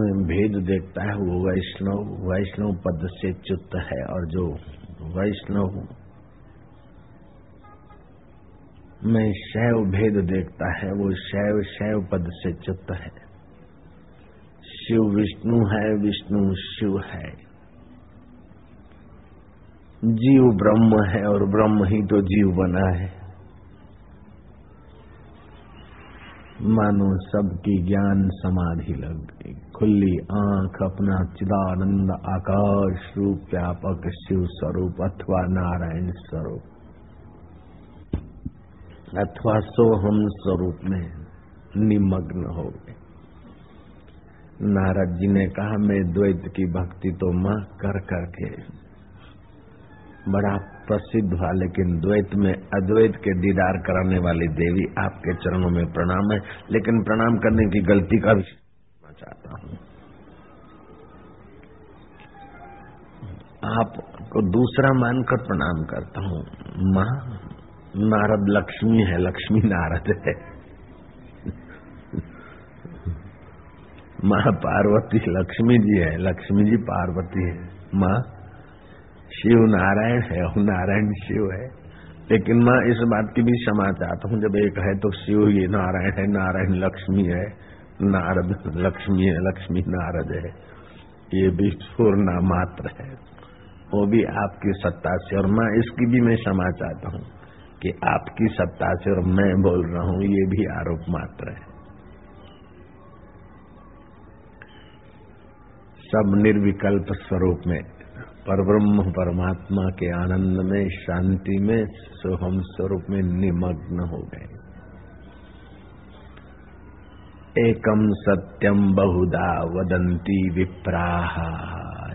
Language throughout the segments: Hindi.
में भेद देखता है, वो वैष्णव वैष्णव पद से च्युत है और जो वैष्णव में शैव भेद देखता है, वो शैव शैव पद से च्युत है। शिव विष्णु है, विष्णु शिव है। जीव ब्रह्म है और ब्रह्म ही तो जीव बना है। मानो सबकी ज्ञान समाधि लग गई। खुली आँख, अपना चिदानंद आकाश रूप व्यापक शिव स्वरूप अथवा नारायण स्वरूप। अथवा सोहम स्वरूप में निमग्न हो गए। नारद जी ने कहा, मैं द्वैत की भक्ति तो माँ कर करके बड़ा प्रसिद्ध हुआ, लेकिन द्वैत में अद्वैत के दीदार कराने वाली देवी आपके चरणों में प्रणाम है, लेकिन प्रणाम करने की गलती का भी चाहता हूँ। आपको दूसरा मानकर प्रणाम करता हूँ। माँ, नारद लक्ष्मी है, लक्ष्मी नारद है। माँ, पार्वती लक्ष्मी जी है, लक्ष्मी जी पार्वती है। माँ, शिव नारायण है और नारायण शिव है। लेकिन मैं, इस बात की भी क्षमा चाहता हूँ, जब एक है तो शिव ये नारायण है, नारायण लक्ष्मी है। नारद, लक्ष्मी है, लक्ष्मी नारद है। ये भी पूर्ण मात्र है। वो भी आपकी सत्ता से, और मैं इसकी भी मैं क्षमा चाहता हूँ कि आपकी सत्ता से, और मैं बोल रहा हूँ, ये भी आरोप मात्र है। सब निर्विकल्प स्वरूप में पर ब्रह्म परमात्मा के आनंद में, शांति में, सोहम स्वरूप में निमग्न हो गए। एकम सत्यम बहुधा वदंती विप्राह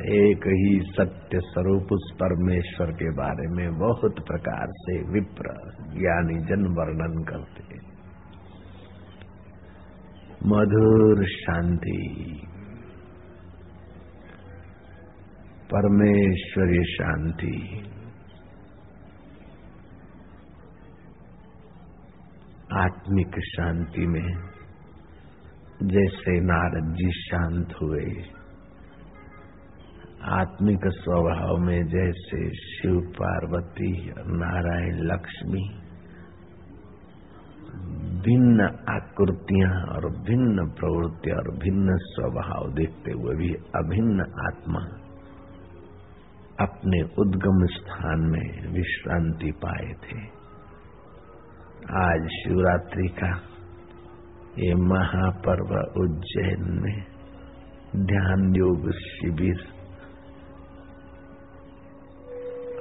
एक ही सत्य स्वरूप उस परमेश्वर के बारे में बहुत प्रकार से विप्र, ज्ञानी जन वर्णन करते मधुर शांति। परमेश्वरी शांति। आत्मिक शांति में जैसे नारद जी शांत हुए। आत्मिक स्वभाव में जैसे शिव पार्वती नारायण लक्ष्मी। भिन्न आकृतियाँ और भिन्न प्रवृत्ति और भिन्न स्वभाव देखते हुए भी अभिन्न आत्मा अपने उद्गम स्थान में विश्रांति पाए थे। आज शिवरात्रि का ये महापर्व उज्जैन में ध्यान योग शिविर।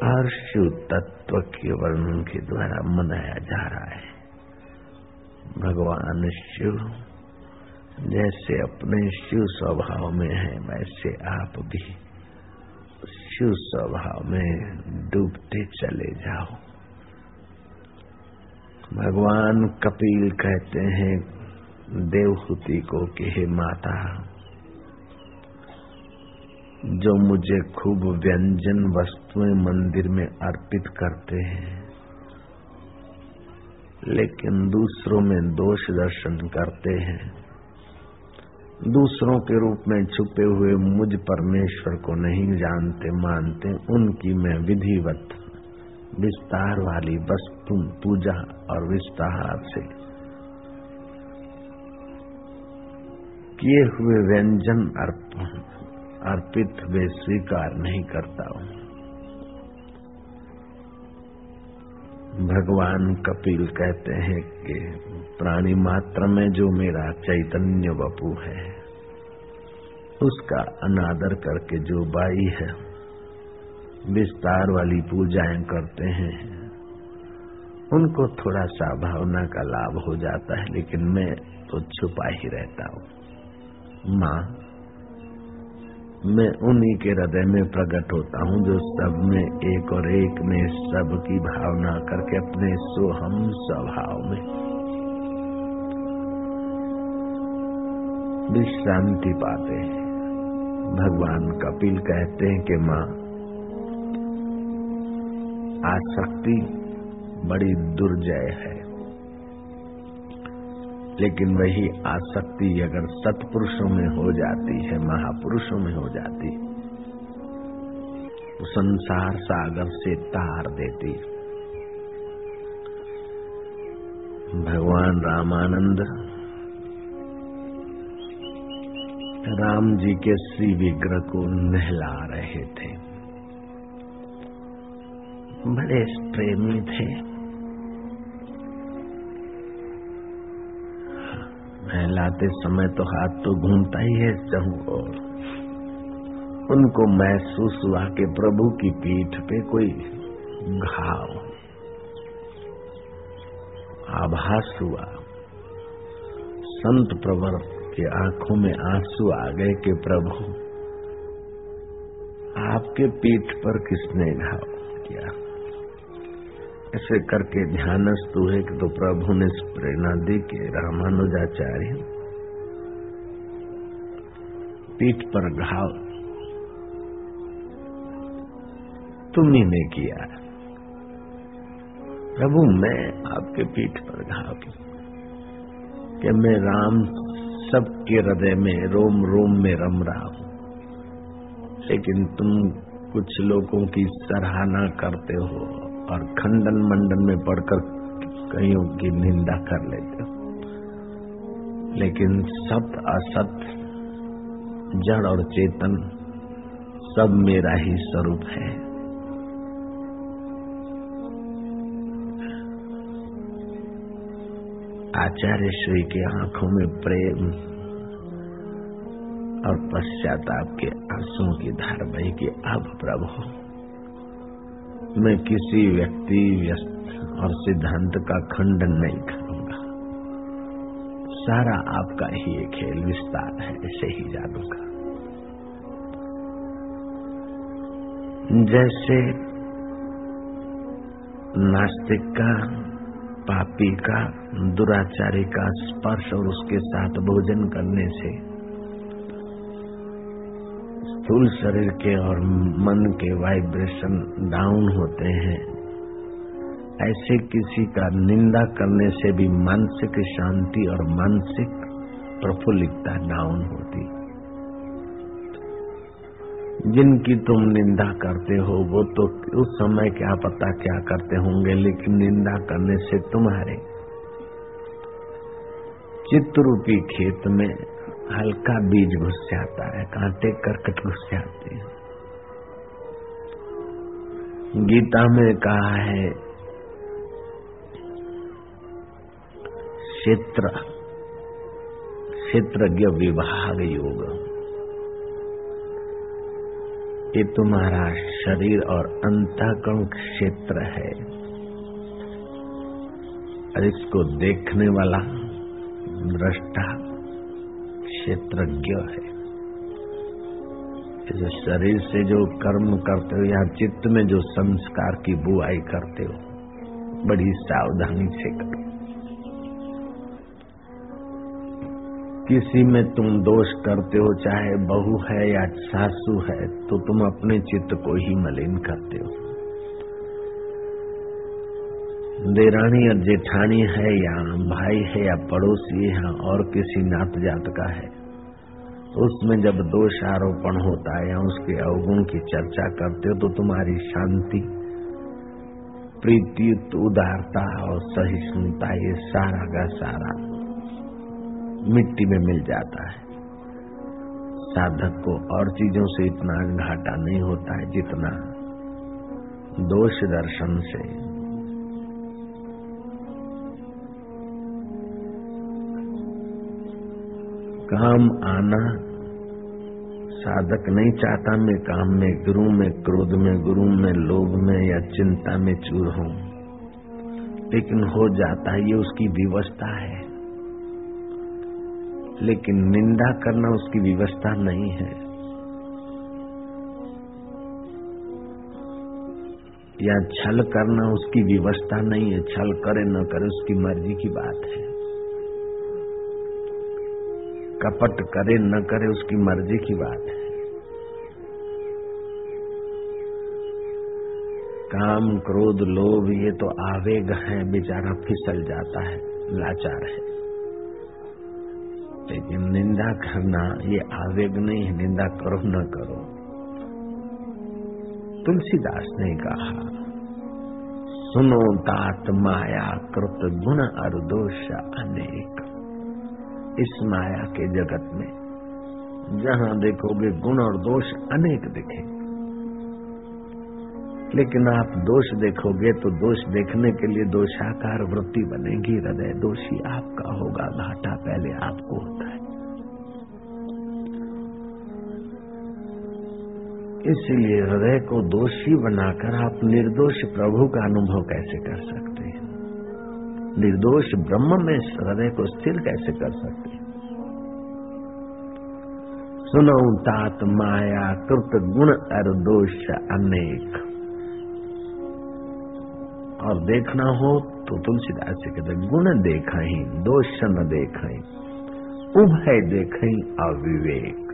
और शिव तत्व के वर्णन के द्वारा मनाया जा रहा है। भगवान शिव, जैसे अपने शिव स्वभाव में है, वैसे आप भी शिव स्वभाव में डूबते चले जाओ। भगवान कपिल कहते हैं देवहूति को कि हे माता, जो मुझे खूब व्यंजन वस्तुएँ मंदिर में अर्पित करते हैं, लेकिन दूसरों में दोष दर्शन करते हैं, दूसरों के रूप में छुपे हुए मुझ परमेश्वर को नहीं जानते, मानते, उनकी मैं विधिवत विस्तार वाली वस्तु, पूजा और विस्तार से किए हुए व्यंजन अर्पित वे स्वीकार नहीं करता हूँ। भगवान कपिल कहते हैं कि प्राणी मात्र में जो मेरा चैतन्य बपू है, उसका अनादर करके जो बाई है, विस्तार वाली पूजाएँ करते हैं। उनको थोड़ा सा भावना का लाभ हो जाता है, लेकिन मैं तो छुपा ही रहता हूँ। माँ, मैं उन्हीं के हृदय में प्रकट होता हूँ जो सब में एक और एक में सब की भावना करके अपने सोहम स्वभाव में विश्रांति पाते हैं। भगवान कपिल कहते हैं कि माँ आसक्ति बड़ी दुर्जय है। लेकिन वही आसक्ति अगर सत्पुरुषों में हो जाती है, महापुरुषों में हो जाती तो संसार सागर से तार देती। भगवान रामानंद, राम जी के श्री विग्रह को नहला रहे थे। बड़े प्रेमी थे। नहलाते समय तो हाथ तो घूमता ही है, चहु और। उनको महसूस हुआ कि प्रभु की पीठ पे कोई घाव आभास हुआ। संत प्रवर के आँखों में आँसू आ गए कि प्रभु, आपके पीठ पर किसने घाव किया? ऐसे करके ध्यानस्थ हुए कि तो प्रभु ने प्रेरणा दी कि रामानुजाचार्य पीठ पर घाव तुम ही ने किया। प्रभु, मैं आपके पीठ पर घाव कि मैं राम सबके हृदय में रोम रोम में रम रहा हूँ। लेकिन तुम कुछ लोगों की सराहना करते हो। और खंडन मंडन में पढ़कर कईयों की निंदा कर लेते हो। लेकिन सत असत, जड़ और चेतन सब मेरा ही स्वरूप है। आचार्य श्री की आँखों में प्रेम और पश्चाताप के आंसुओं की धार बही की अब प्रभु मैं किसी व्यक्ति व्यस्त और सिद्धांत का खंडन नहीं करूँगा। सारा आपका ही खेल विस्तार है ऐसे ही जानूँगा। जैसे नास्तिक का, पापी का, दुराचारी का स्पर्श और उसके साथ भोजन करने से स्थूल शरीर के और मन के वाइब्रेशन डाउन होते हैं। ऐसे किसी का निंदा करने से भी मानसिक शांति और मानसिक प्रफुल्लिकता डाउन होती। जिनकी तुम निंदा करते हो, वो तो उस समय क्या पता क्या करते होंगे, लेकिन निंदा करने से तुम्हारे चित्रूपी खेत में हल्का बीज घुस जाता है, कांटे करकट घुस जाते हैं। गीता में कहा है, क्षेत्र, क्षेत्रज्ञ विभाग योग। ये तुम्हारा शरीर और अंतःकरण क्षेत्र है। और इसको देखने वाला, दृष्टा क्षेत्रज्ञ है। इस शरीर से जो कर्म करते हो या चित्त में जो संस्कार की बुआई करते हो, बड़ी सावधानी से करो। किसी में तुम दोष करते हो, चाहे बहू है या सासू है तो तुम अपने चित्त को ही मलिन करते हो। देरानी या जेठानी है या भाई है या पड़ोसी है, और किसी नात जात का है। उसमें जब दोष आरोपण होता है या उसके अवगुण की चर्चा करते हो तो तुम्हारी शांति, प्रीति, उदारता और सहिष्णुता, ये सारा का सारा मिट्टी में मिल जाता है। साधक को और चीज़ों से इतना घाटा नहीं होता है जितना दोष दर्शन से। काम आना साधक नहीं चाहता मैं काम में, गुरु में, क्रोध में, गुरु में, लोभ में या चिंता में चूर हूँ। लेकिन हो जाता है, ये उसकी व्यवस्था है। लेकिन निंदा करना उसकी व्यवस्था नहीं है। या छल करना उसकी व्यवस्था नहीं है। छल करे न करे उसकी मर्ज़ी की बात है। कपट करे न करे उसकी मर्ज़ी की बात है। काम, क्रोध, लोभ, ये तो आवेग है, बेचारा फिसल जाता है, लाचार है। लेकिन निंदा करना, ये आवेग नहीं है, निंदा करो न करो। तुलसीदास ने कहा, सुनो तात माया, कृत गुण और दोष अनेक। इस माया के जगत में, जहाँ देखोगे गुण और दोष अनेक दिखेंगे लेकिन आप दोष देखोगे तो दोष देखने के लिए दोषाकार वृत्ति बनेगी, हृदय दोषी आपका होगा, घाटा पहले आपको होता है। इसलिए हृदय को दोषी बनाकर आप निर्दोष प्रभु का अनुभव कैसे कर सकते निर्दोष ब्रह्म में हृदय को स्थिर कैसे कर सकते सुनो, तात माया, कृत गुण और दोष अनेक। और देखना हो तो तुलसीदास जी कहते गुण देखा ही दोष न देखा उभय देख अविवेक।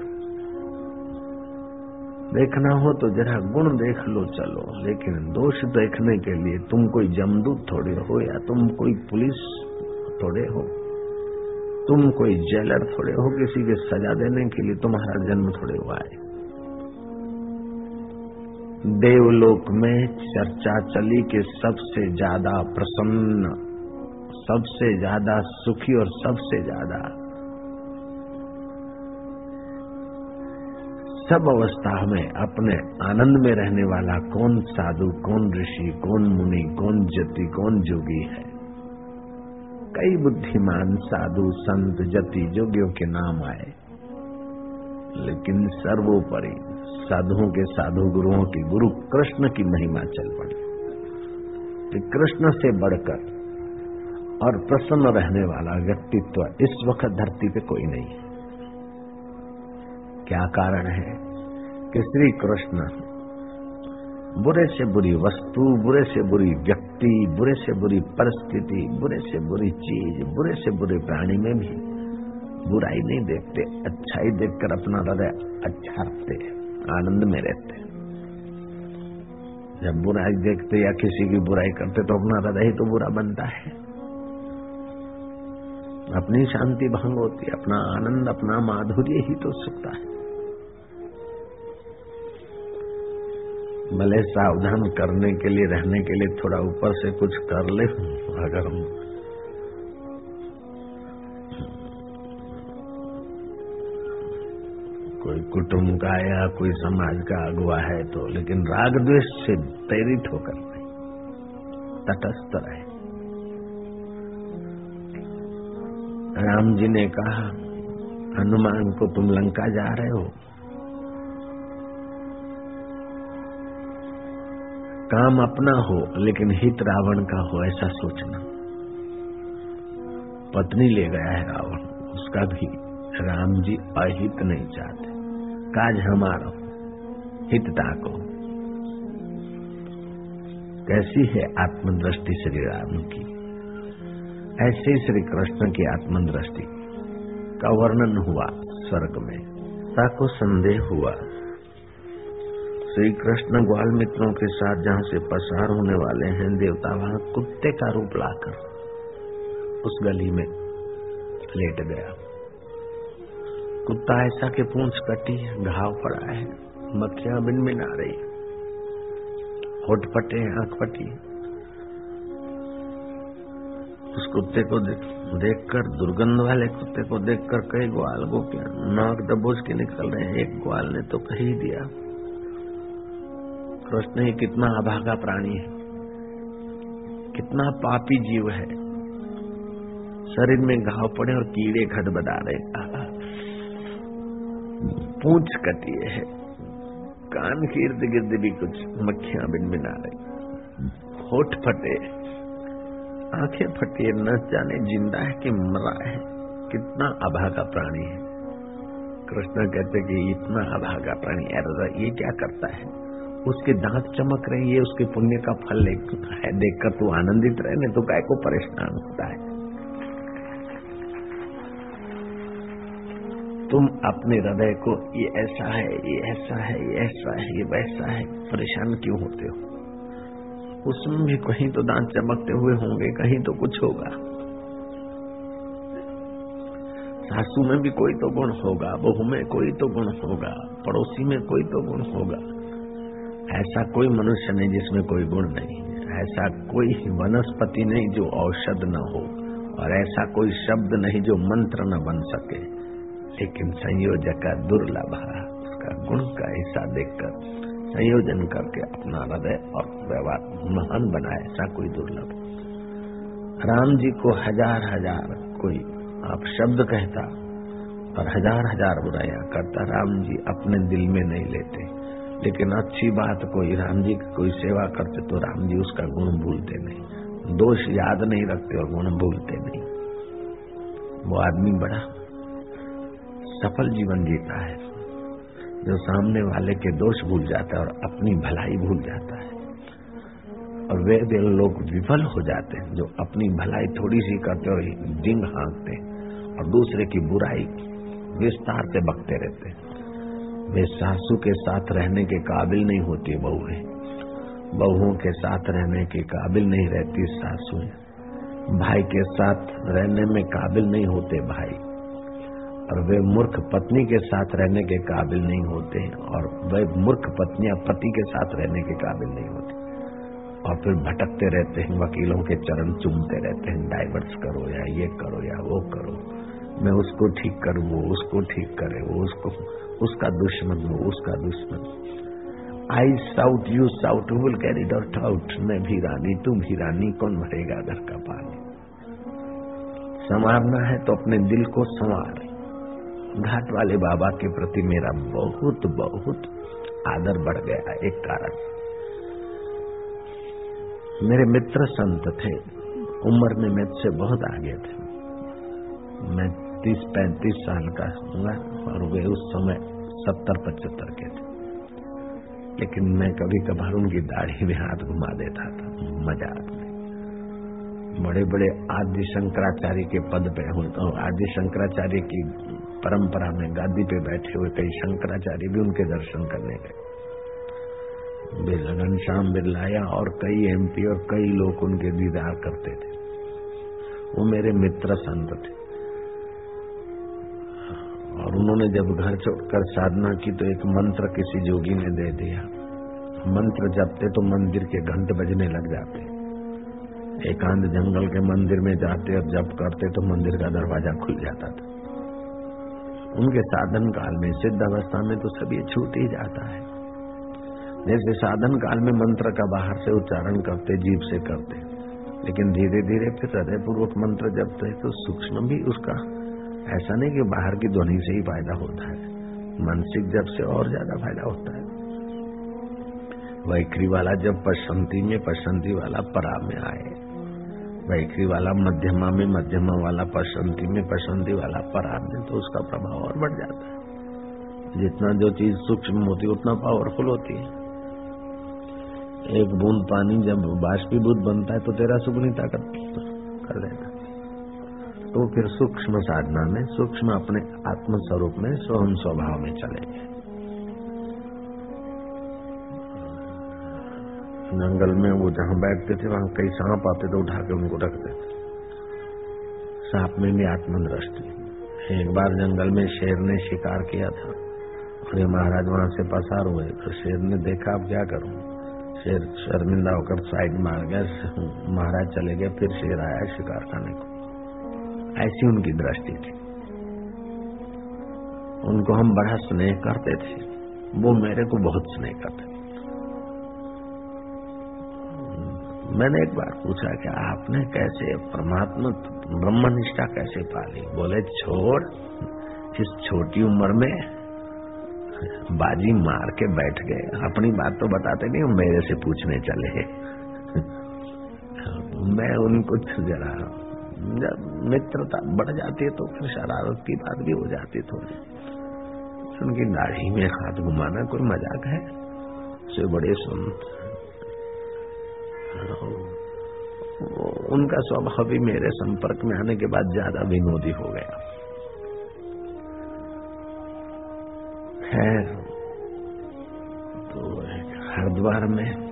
देखना हो तो जरा गुण देख लो, चलो। लेकिन दोष देखने के लिए तुम कोई जमदूत थोड़े हो या तुम कोई पुलिस थोड़े हो? तुम कोई जेलर थोड़े हो? किसी के सजा देने के लिए तुम्हारा जन्म थोड़े हुआ है। देवलोक में चर्चा चली के सबसे ज़्यादा प्रसन्न, सबसे ज़्यादा सुखी और सबसे ज़्यादा सब अवस्था में अपने आनंद में रहने वाला कौन साधु, कौन ऋषि, कौन मुनि, कौन जति, कौन जोगी है? कई बुद्धिमान, साधु, संत, जति जोगियों के नाम आए। लेकिन सर्वोपरि साधुओं के साधु गुरुओं की गुरु कृष्ण की महिमा चल पड़ी। कृष्ण से बढ़कर और प्रसन्न रहने वाला व्यक्तित्व इस वक्त धरती पे कोई नहीं है। क्या कारण है कि श्री कृष्ण बुरे से बुरी वस्तु, बुरे से बुरी व्यक्ति, बुरे से बुरी परिस्थिति, बुरे से बुरी चीज़, बुरे से बुरे प्राणी में भी बुराई नहीं देखते, अच्छाई देखकर अपना हृदय अच्छा रखते आनंद में रहते। जब बुराई देखते या किसी की बुराई करते तो अपना हृदय ही तो बुरा बनता है। अपनी शांति भंग होती, अपना आनंद, अपना माधुर्य ही तो सुखता है। भले सावधान करने के लिए, रहने के लिए थोड़ा ऊपर से कुछ कर ले, अगर हम कोई कुटुंब का या कोई समाज का अगुआ है तो लेकिन राग द्वेष से प्रेरित होकर तटस्थ रहे। राम जी ने कहा, हनुमान को तुम लंका जा रहे हो? काम अपना हो, लेकिन हित रावण का हो, ऐसा सोचना। पत्नी ले गया है रावण। उसका भी राम जी अहित नहीं चाहते। काज हमारा हितता को कैसी है आत्मदृष्टि श्री राम की? ऐसे श्री कृष्ण की आत्मदृष्टि। का वर्णन हुआ स्वर्ग में। ताको संदेह हुआ? श्री कृष्ण ग्वाल मित्रों के साथ जहाँ से पसार होने वाले हैं, देवता वहाँ कुत्ते का रूप लाकर उस गली में लेट गया। कुत्ता ऐसा के पूंछ कटी घाव पड़ा है, मक्खियाँ बिन बिन आ रही आँख फटी उस कुत्ते को देखकर, दुर्गंध वाले कुत्ते को देखकर कई ग्वाल क्या नाक दबोच के निकल रहे हैं। एक ग्वाल ने तो कह दिया कृष्ण ही, कितना अभागा प्राणी है। कितना पापी जीव है। शरीर में घाव पड़े और कीड़े खट बदा रहे पूछ कटी है। कान के इर्द गिर्द भी कुछ मक्खियाँ बिन बिना रही होठ फटे आँखें फटी न जाने ज़िंदा है कि मरा है। कितना अभागा प्राणी है। कृष्ण कहते कि इतना अभागा प्राणी ये क्या करता है? उसके दांत चमक रहे ये उसके पुण्य का फल है, देखकर तू आनंदित रहे, नहीं तो गाय को परेशान होता है। तुम अपने हृदय को, ये ऐसा है, ये ऐसा है, ये ऐसा है, ये वैसा है, परेशान क्यों होते हो? उसमें भी कहीं तो दांत चमकते हुए होंगे, कहीं तो कुछ होगा। सासू में भी कोई तो गुण होगा, बहू में कोई तो गुण होगा, पड़ोसी में कोई तो गुण होगा। ऐसा कोई मनुष्य नहीं जिसमें कोई गुण नहीं। ऐसा कोई वनस्पति नहीं जो औषध न हो, और ऐसा कोई शब्द नहीं जो मंत्र न बन सके। लेकिन संयोजक का दुर्लभ उसका गुण का हिस्सा देखकर संयोजन करके अपना हृदय और व्यवहार महान बनाए ऐसा कोई दुर्लभ। राम जी को हज़ार हज़ार कोई आप शब्द कहता और हज़ार हज़ार बुराइयाँ करता, राम जी अपने दिल में नहीं लेते। लेकिन अच्छी बात, कोई राम जी की कोई सेवा करते तो राम जी उसका गुण भूलते नहीं। दोष याद नहीं रखते और गुण भूलते नहीं। वो आदमी बड़ा सफल जीवन जीता है। जो सामने वाले के दोष भूल जाता है और अपनी भलाई भूल जाता है। और वे वे लोग विफल हो जाते हैं, जो अपनी भलाई थोड़ी सी करते और जिंग हाँकते और दूसरे की बुराई विस्तार से बकते रहते वे सासू के साथ रहने के काबिल नहीं होती बहुएँ बहुओं के साथ रहने के काबिल नहीं रहती सासू भाई के साथ रहने में काबिल नहीं होते भाई। और वे मूर्ख पत्नी के साथ रहने के काबिल नहीं होते और वे मूर्ख पत्नियाँ पति के साथ रहने के काबिल नहीं होती। और फिर भटकते रहते हैं, वकीलों के चरण चूमते रहते हैं, डाइवर्स करो या ये करो या वो करो। मैं उसको ठीक करूँ, वो उसको ठीक करे, वो उसको, उसका दुश्मन, वो उसका दुश्मन। I shout you shout will carry dot out मैं भी रानी तू भी रानी, कौन भरेगा घर का पानी? संवारना है तो अपने दिल को संवार। घाट वाले बाबा के प्रति मेरा बहुत बहुत आदर बढ़ गया, एक कारण। मेरे मित्र संत थे, उम्र में मुझसे बहुत आगे थे। मैं तीस पैंतीस साल का हुआ और वे उस समय सत्तर पचहत्तर के थे। लेकिन मैं कभी कभार उनकी दाढ़ी में हाथ घुमा देता था। मज़ाक में बड़े बड़े आदि शंकराचार्य के पद पे तो आदि शंकराचार्य की परंपरा में गादी पे बैठे हुए कई शंकराचार्य भी उनके दर्शन करने गए। लगन श्याम बिरलाया और कई एमपी और कई लोग उनके दीदार करते थे। वो मेरे मित्र संत थे। और उन्होंने जब घर छोड़कर साधना की तो एक मंत्र किसी जोगी ने दे दिया। मंत्र जपते तो मंदिर के घंट बजने लग जाते। एकांत जंगल के मंदिर में जाते और जप करते तो मंदिर का दरवाज़ा खुल जाता था। उनके साधन काल में सिद्ध अवस्था में तो सभी छूट ही जाता है। जैसे साधन काल में मंत्र का बाहर से उच्चारण करते जीव से करते, लेकिन धीरे धीरे फिर हृदय पूर्वक मंत्र जपते तो सूक्ष्म भी उसका ऐसा नहीं कि बाहर की ध्वनि से ही फ़ायदा होता है। मानसिक जब से और ज़्यादा फ़ायदा होता है। वैखरी वाला जब पसंती में पसंती वाला परा में आए। वैखरी वाला मध्यमा में मध्यमा वाला पसंती में पसंती वाला पराग में तो उसका प्रभाव और बढ़ जाता है। जितना जो चीज़ सूक्ष्म होती है, उतना पावरफुल होती है। एक बूंद पानी जब बाष्पीभूत बनता है तो तेरा सुगनी ताकत कर देगा तो फिर सूक्ष्म साधना में, सूक्ष्म अपने आत्म स्वरूप में, स्वयं स्वभाव में चलेंगे जंगल में वो जहाँ बैठते थे, वहाँ कई सांप आते थे, उठा के उनको रख देते। सांप में भी आत्मदृष्टि एक बार जंगल में शेर ने शिकार किया था ये महाराज वहाँ से पसार हुए तो शेर ने देखा, अब क्या करूँ? शेर शर्मिंदा होकर साइड मार गया, महाराज चले गए, फिर शेर आया शिकार खाने को। ऐसी उनकी दृष्टि थी। उनको हम बड़ा स्नेह करते थे। वो मेरे को बहुत स्नेह करते मैंने एक बार पूछा कि आपने कैसे परमात्मा ब्रह्म निष्ठा कैसे पाली? बोले, छोड़, इस छोटी उम्र में बाजी मार के बैठ गए। अपनी बात तो बताते नहीं मेरे से पूछने चले। मैं उनको जरा जब मित्रता बढ़ जाती है तो फिर शरारत की बात भी हो जाती थोड़ी। उनकी दाढ़ी में हाथ घुमाना कोई मज़ाक है? से बड़े सुन। उनका स्वभाव भी मेरे संपर्क में आने के बाद ज़्यादा विनोदी हो गया। है तो हरिद्वार में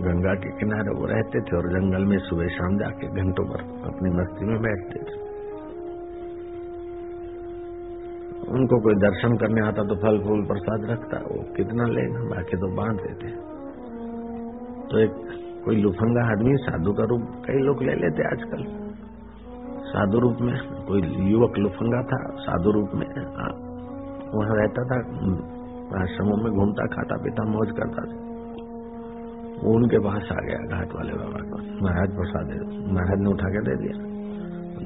गंगा के किनारे वो रहते थे और जंगल में सुबह शाम जाके घंटों पर अपनी मस्ती में बैठते थे। उनको कोई दर्शन करने आता तो फल फूल प्रसाद रखता, वो कितना लेना बाकी तो बाँध देते। तो एक कोई लुफंगा आदमी साधु का रूप कई लोग ले लेते आजकल। साधु रूप में कोई युवक लुफंगा था, साधु रूप में वहाँ रहता था, आश्रमों में घूमता खाता पीता मौज करता था। वो उनके पास आ गया, घाट वाले बाबा को महाराज प्रसाद दे महाराज ने उठा के दे दिया।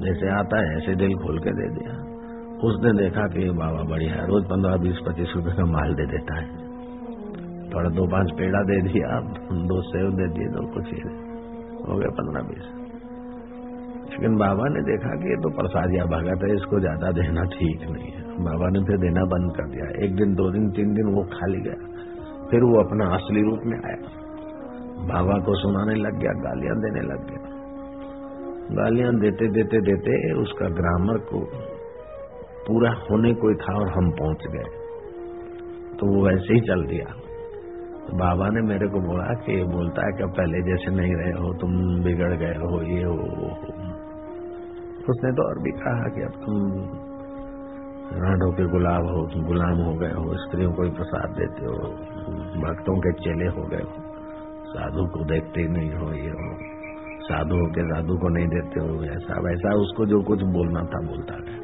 जैसे आता है, ऐसे दिल खोल के दे दिया। उसने देखा कि बाबा बढ़िया है, रोज पंद्रह, बीस, पच्चीस रुपए का माल दे देता है। थोड़ा दो पाँच पेड़ा दे दिया, दो सेव दे दिए, दो कुछ हो गए पंद्रह, बीस। लेकिन बाबा ने देखा कि ये तो प्रसादिया भगत है, इसको ज़्यादा देना ठीक नहीं है। बाबा ने फिर देना बंद कर दिया। एक दिन, दो दिन, तीन दिन वो खाली गया। फिर वो अपना असली रूप में आया। बाबा को सुनाने लग गया, गालियाँ देने लग गया। गालियाँ देते देते देते उसका ग्रामर को पूरा होने कोई था और हम पहुँच गए। तो वो वैसे ही चल दिया। तो बाबा ने मेरे को बोला कि बोलता है कि पहले जैसे नहीं रहे हो, तुम बिगड़ गए हो, ये हो, वो हो। उसने तो और भी कहा कि अब तुम राढ़ों के गुलाब हो तुम गुलाम हो गए हो, स्त्रियों को ही प्रसाद देते हो, भक्तों के चेले हो गए हो। साधु को देखते ही नहीं हो ये हो। साधु के साधु को नहीं देते हो। ऐसा वैसा उसको जो कुछ बोलना था, बोलता था।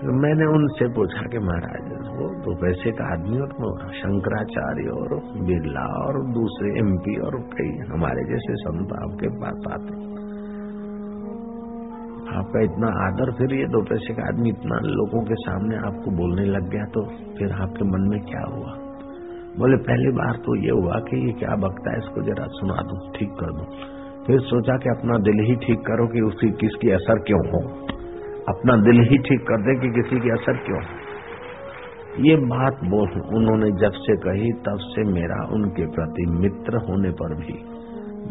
तो मैंने उनसे पूछा कि महाराज, वो दो पैसे का आदमी और शंकराचार्य और बिरला और दूसरे एमपी और कई हमारे जैसे संत आपके पास आते। आपका इतना आदर, फिर ये दो पैसे का आदमी इतना लोगों के सामने आपको बोलने लग गया तो फिर आपके मन में क्या हुआ? बोले, पहली बार तो ये हुआ कि ये क्या बकता है, इसको जरा सुना दू, ठीक कर दू। फिर सोचा कि अपना दिल ही ठीक करो कि उसकी किसकी असर क्यों हो। अपना दिल ही ठीक कर दे कि किसी की असर क्यों हो। ये बात बोल उन्होंने जब से कही, तब से मेरा उनके प्रति मित्र होने पर भी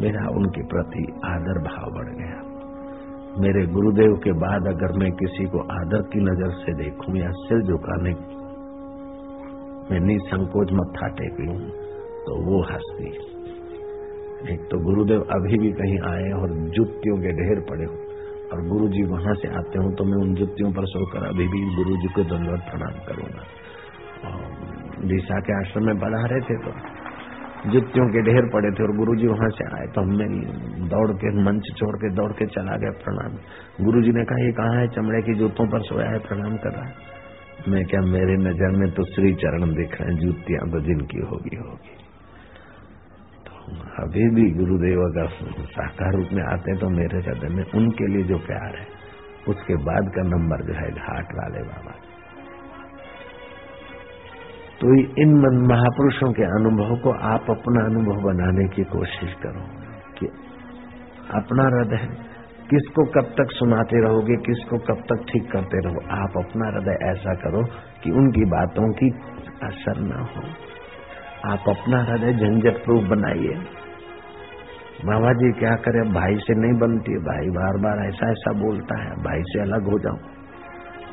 मेरा उनके प्रति आदर भाव बढ़ गया। मेरे गुरुदेव के बाद अगर मैं किसी को आदर की नज़र से देखूँ या सिर झुकाने में निसंकोच मत्था टेक लूँ तो वो हस्ती एक तो गुरुदेव अभी भी कहीं आए और जुतियों के ढेर पड़े हो, और गुरु जी वहाँ से आते हो तो मैं उन जुतियों पर सोकर अभी भी गुरु जी को दंडवत प्रणाम करूँगा। दिशा के आश्रम में बढ़ा रहे थे तो जुतियों के ढेर पड़े थे और गुरुजी वहाँ से आए तो हमने दौड़ के, मंच छोड़ के, दौड़ के चला गया प्रणाम। गुरुजी ने कहा, ये कहाँ है? चमड़े की जूतों पर सोया है, प्रणाम कर रहा है। मैं क्या मेरे नज़र में तो श्री चरण दिख रहे हैं जूतियाँ तो जिनकी होगी होगी। तो अभी भी गुरुदेव अगर साकार रूप में आते हैं तो मेरे हृदय में उनके लिए जो प्यार है, उसके बाद का नंबर जो है घाट वाले बाबा। तो इन महापुरुषों के अनुभव को आप अपना अनुभव बनाने की कोशिश करो कि अपना हृदय किसको कब तक सुनाते रहोगे, किसको कब तक ठीक करते रहो? आप अपना हृदय ऐसा करो कि उनकी बातों की असर न हो। आप अपना हृदय झंझट प्रूफ बनाइए। बाबा जी क्या करे? भाई से नहीं बनती भाई बार बार ऐसा ऐसा बोलता है। भाई से अलग हो जाऊँ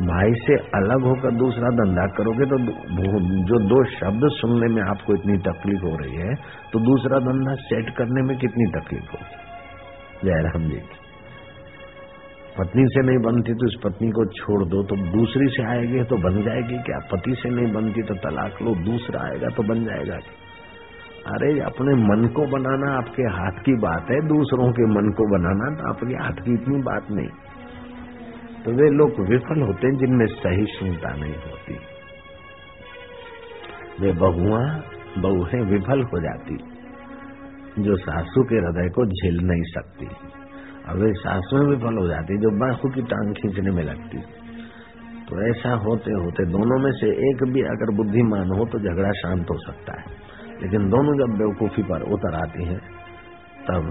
भाई से अलग होकर दूसरा धंधा करोगे तो जो दो शब्द सुनने में आपको इतनी तकलीफ़ हो रही है तो दूसरा धंधा सेट करने में कितनी तकलीफ़ होगी जयराम जी की। पत्नी से नहीं बनती तो इस पत्नी को छोड़ दो तो दूसरी से आएगी तो बन जाएगी क्या? पति से नहीं बनती तो तलाक लो, दूसरा आएगा तो बन जाएगा अरे, अपने मन को बनाना आपके हाथ की बात है, दूसरों के मन को बनाना तो आपके हाथ की इतनी बात नहीं। तो वे लोग विफल होते हैं जिनमें सहिष्णुता नहीं होती। वे बहुआ, बहुएँ विफल हो जाती, जो सासू के हृदय को झेल नहीं सकती। और वे सासुएँ विफल हो जाती जो बाहू की टांग खींचने में लगती तो ऐसा होते होते दोनों में से एक भी अगर बुद्धिमान हो तो झगड़ा शांत हो सकता है। लेकिन दोनों जब बेवकूफ़ी पर उतर आती हैं, तब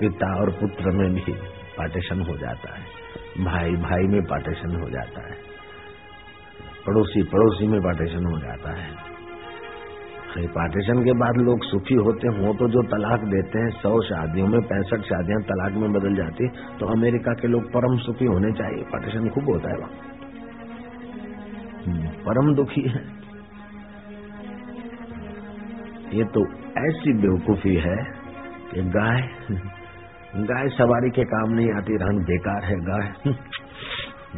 पिता और पुत्र में भी पार्टीशन हो जाता है। भाई भाई में पार्टीशन हो जाता है। पड़ोसी पड़ोसी में पार्टीशन हो जाता है। पार्टीशन के बाद लोग सुखी होते हो तो जो तलाक देते हैं सौ शादियों में पैंसठ शादियाँ तलाक में बदल जाती तो अमेरिका के लोग परम सुखी होने चाहिए। पार्टीशन खूब होता है वहाँ। हम्म, परम दुखी है। ये तो ऐसी बेवकूफ़ी है कि गाय गाय सवारी के काम नहीं आती रहन बेकार है गाय।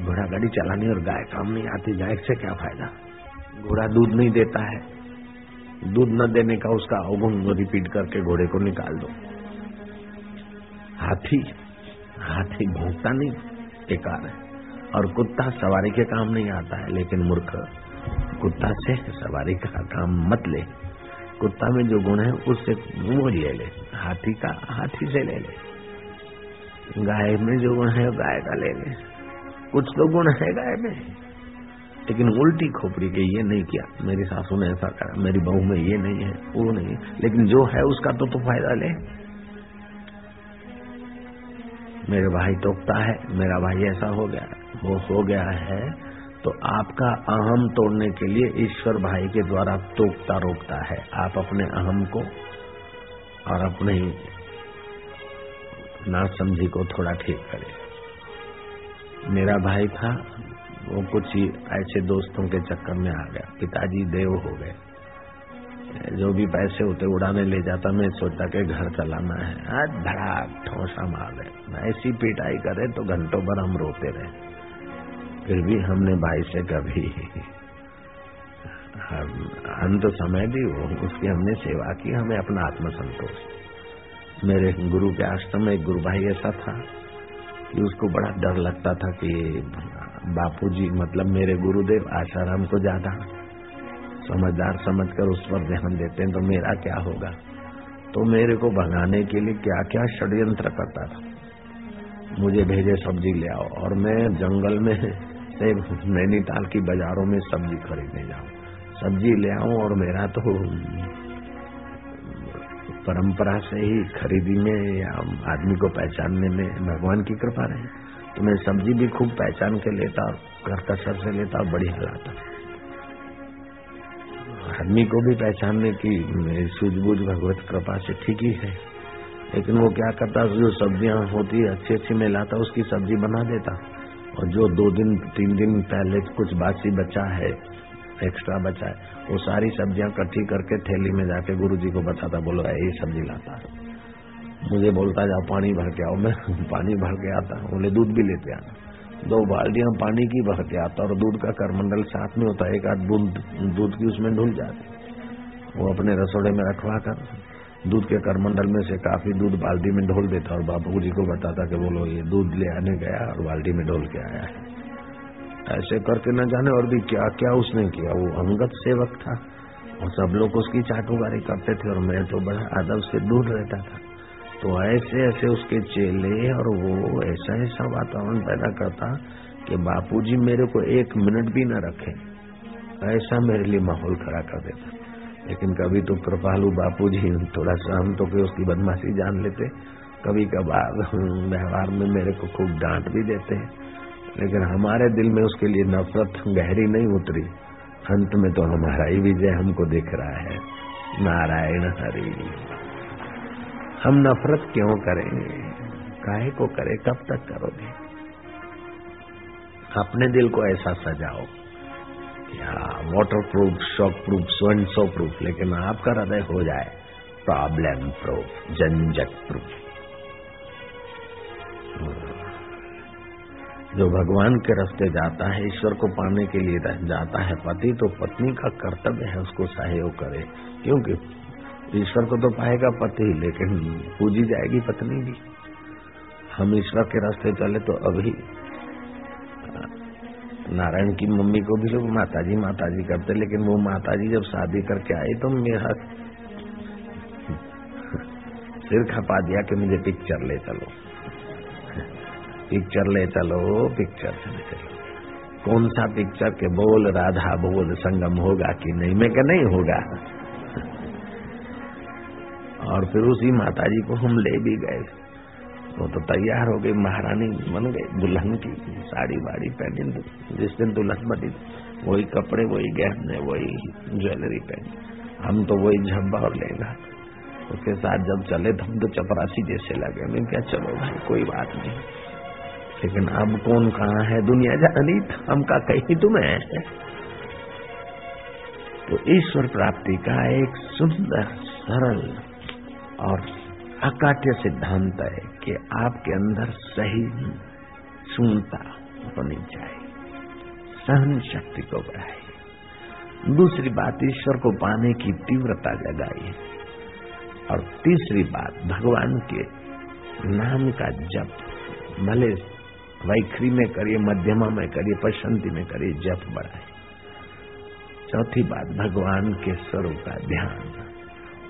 घोड़ा गाड़ी चलानी और गाय काम नहीं आती गाय से क्या फ़ायदा? घोड़ा दूध नहीं देता है। दूध न देने का उसका अवगुण रिपीट करके घोड़े को निकाल दो। हाथी हाथी भोंकता नहीं, बेकार है। और कुत्ता सवारी के काम नहीं आता है, लेकिन मूर्ख, कुत्ता से सवारी का काम मत ले। कुत्ता में जो गुण है, उससे वो ले ले, हाथी का हाथी से ले ले। गाय में जो गुण है, गाय का ले ले। कुछ तो गुण है गाय में। लेकिन उल्टी खोपड़ी के ये नहीं किया। मेरी सासू ने ऐसा करा, मेरी बहू में ये नहीं है, वो नहीं लेकिन जो है उसका तो तो फ़ायदा ले। मेरे भाई टोकता है, मेरा भाई ऐसा हो गया, वो हो गया है। तो आपका अहम तोड़ने के लिए ईश्वर भाई के द्वारा टोकता रोकता है। आप अपने अहम को और अपने ना समझी को थोड़ा ठीक करें। मेरा भाई था वो कुछ ही ऐसे दोस्तों के चक्कर में आ गया। पिताजी देव हो गए। जो भी पैसे होते उड़ाने ले जाता, मैं सोचता कि घर चलाना है। आज धड़ाक ठोसा मार रहे। ऐसी पिटाई करे तो घंटों भर हम रोते रहे। फिर भी हमने भाई से कभी अंत समय भी वो उसकी हमने सेवा की, हमें अपना आत्मसंतोष। मेरे गुरु के आश्रम में एक गुरु भाई ऐसा था कि उसको बड़ा डर लगता था कि बापूजी मतलब मेरे गुरुदेव, आशाराम को ज़्यादा समझदार समझकर उस पर ध्यान देते हैं तो मेरा क्या होगा? तो मेरे को भगाने के लिए क्या क्या षड्यंत्र करता था? मुझे भेजे सब्ज़ी ले आओ, और मैं जंगल में से नैनीताल की बाजारों में सब्ज़ी खरीदने जाऊँ। सब्ज़ी ले आऊँ और मेरा तो परंपरा से ही खरीदी में या आदमी को पहचानने में भगवान की कृपा रहे। तो मैं सब्ज़ी भी खूब पहचान के लेता, घर कसर से लेता, बढ़िया लाता आदमी को भी पहचानने की सूझबूझ भगवत कृपा से ठीक ही है। लेकिन वो क्या करता, जो सब्ज़ियाँ होती है अच्छी अच्छी मैं लाता, उसकी सब्ज़ी बना देता। और जो दो दिन, तीन दिन पहले कुछ बासी बचा है एक्स्ट्रा बचा है, वो सारी सब्ज़ियाँ इकट्ठी करके थैली में जाके गुरु जी को बताता, बोलो ये सब्ज़ी लाता मुझे बोलता जाओ, पानी भर के आओ। मैं पानी भर के आता बोले दूध भी लेते आना। दो बाल्टियाँ पानी की भर के आता और दूध का करमंडल साथ में होता है, एक आध बूंद दूध की उसमें ढुल जाती वो अपने रसोड़े में रखवा कर दूध के करमंडल में से काफ़ी दूध बाल्टी में ढोल देता और बापू जी को बताता कि बोलो, ये दूध ले आने गया और बाल्टी में ढोल के आया है। ऐसे करके न जाने और भी क्या क्या उसने किया। वो अंगत सेवक था और सब लोग उसकी चाटुकारी करते थे और मैं तो बड़ा अदब से दूर रहता था। तो ऐसे ऐसे उसके चेले और वो ऐसा ऐसा वातावरण पैदा करता कि बापूजी मेरे को एक मिनट भी न रखे। ऐसा मेरे लिए माहौल खड़ा कर देता। लेकिन कभी तो कृपालु बापूजी थोड़ा सा हम तो के उसकी बदमाशी जान लेते। कभी कभार व्यवहार में मेरे को खूब डांट भी देते हैं। लेकिन हमारे दिल में उसके लिए नफरत गहरी नहीं उतरी। अंत में तो हमारा ही विजय हमको दिख रहा है। नारायण हरि। हम नफरत क्यों करेंगे? काहे को करे? कब तक करोगे? अपने दिल को ऐसा सजाओ वाटर प्रूफ शॉक प्रूफ स्वयं सो प्रूफ लेकिन आपका हृदय हो जाए प्रॉब्लम प्रूफ झंझट प्रूफ जो भगवान के रास्ते जाता है, ईश्वर को पाने के लिए जाता है, पति तो पत्नी का कर्तव्य है उसको सहयोग करे, क्योंकि ईश्वर को तो पाएगा पति, लेकिन पूजी जाएगी पत्नी भी। हम ईश्वर के रास्ते चले तो अभी नारायण की मम्मी को भी लोग माताजी माताजी करते, लेकिन वो माताजी जब शादी करके आई तो मेरा सिर खपा दिया कि मुझे पिक्चर ले चलो। पिक्चर ले चलो पिक्चर चले चलो। कौन सा पिक्चर के बोल राधा बोल संगम होगा कि नहीं? मैं क्या नहीं होगा। और फिर उसी माताजी को हम ले भी गए। वो तो तैयार हो गई, महारानी बन गई, दुल्हन की साड़ी वाड़ी पहनी, जिस दिन दुल्हन बनी, वही कपड़े, वही गहने, वही ज्वेलरी पहनी। हम तो वही झब्बा और लेगा उसके साथ जब चले तो हम तो चपरासी जैसे लगे। मैं क्या चलो भाई, कोई बात नहीं। लेकिन अब कौन, कहा है दुनिया जानी? हम का कहीं तुम्हें तो ईश्वर प्राप्ति का एक सुंदर, सरल और अकाट्य सिद्धांत है कि आपके अंदर सही सुनता होनी चाहिए सहन शक्ति को बढ़ाई दूसरी बात, ईश्वर को पाने की तीव्रता जगाई और तीसरी बात, भगवान के नाम का जप, भले वैखरी में करिए, मध्यमा में करिए पशंति में करिए, जप बढ़ाए। चौथी बात, भगवान के स्वरूप का ध्यान।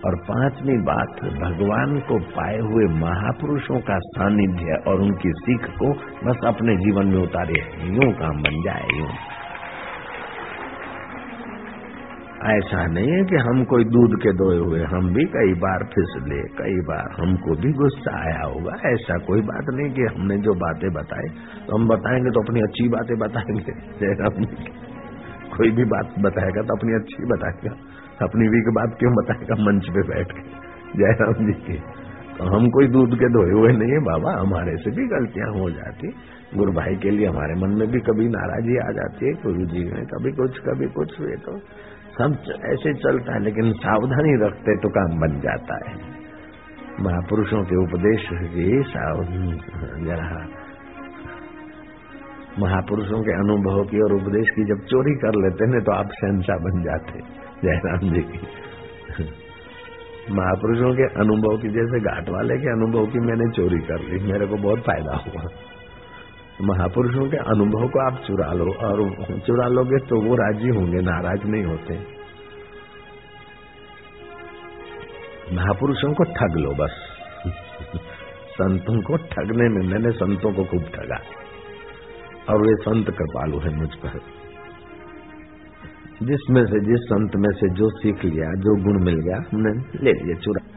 और पांचवी बात, भगवान को पाए हुए महापुरुषों का सानिध्य और उनकी सीख को बस अपने जीवन में उतारे, यूँ काम बन जाए, यूँ। ऐसा नहीं है कि हम कोई दूध के दोए हुए, हम भी कई बार फिसले कई बार हमको भी गुस्सा आया होगा, ऐसा कोई बात नहीं कि हमने जो बातें बताई तो हम बताएँगे तो अपनी अच्छी बातें बताएँगे। कोई भी बात बताएगा तो अपनी अच्छी बताएगा। अपनी वीक बात क्यों बताएगा? मंच पे बैठ के। जयराम जी की। तो हम कोई दूध के धोए हुए नहीं है बाबा, हमारे से भी गलतियाँ हो जाती। गुरु भाई के लिए हमारे मन में भी कभी नाराज़गी आ जाती है, गुरु जी में कभी कुछ कभी कुछ हुए तो सब ऐसे चलता है, लेकिन सावधानी रखते तो काम बन जाता है। महापुरुषों के उपदेश की जरा महापुरुषों के अनुभव की और उपदेश की जब चोरी कर लेते हैं तो आप शहनशाह बन जाते जयराम जी की। महापुरुषों के अनुभव की, जैसे घाट वाले के अनुभव की मैंने चोरी कर ली। मेरे को बहुत फ़ायदा हुआ। महापुरुषों के अनुभव को आप चुरा लो और चुरा लोगे तो वो राज़ी होंगे, नाराज़ नहीं होते। महापुरुषों को ठग लो बस। संतों को ठगने में मैंने संतों को खूब ठगा। और वे संत कृपालु है मुझ पर। जिसमें से, जिस संत में से जो सीख लिया, जो गुण मिल गया, हमने ले लिया चुरा।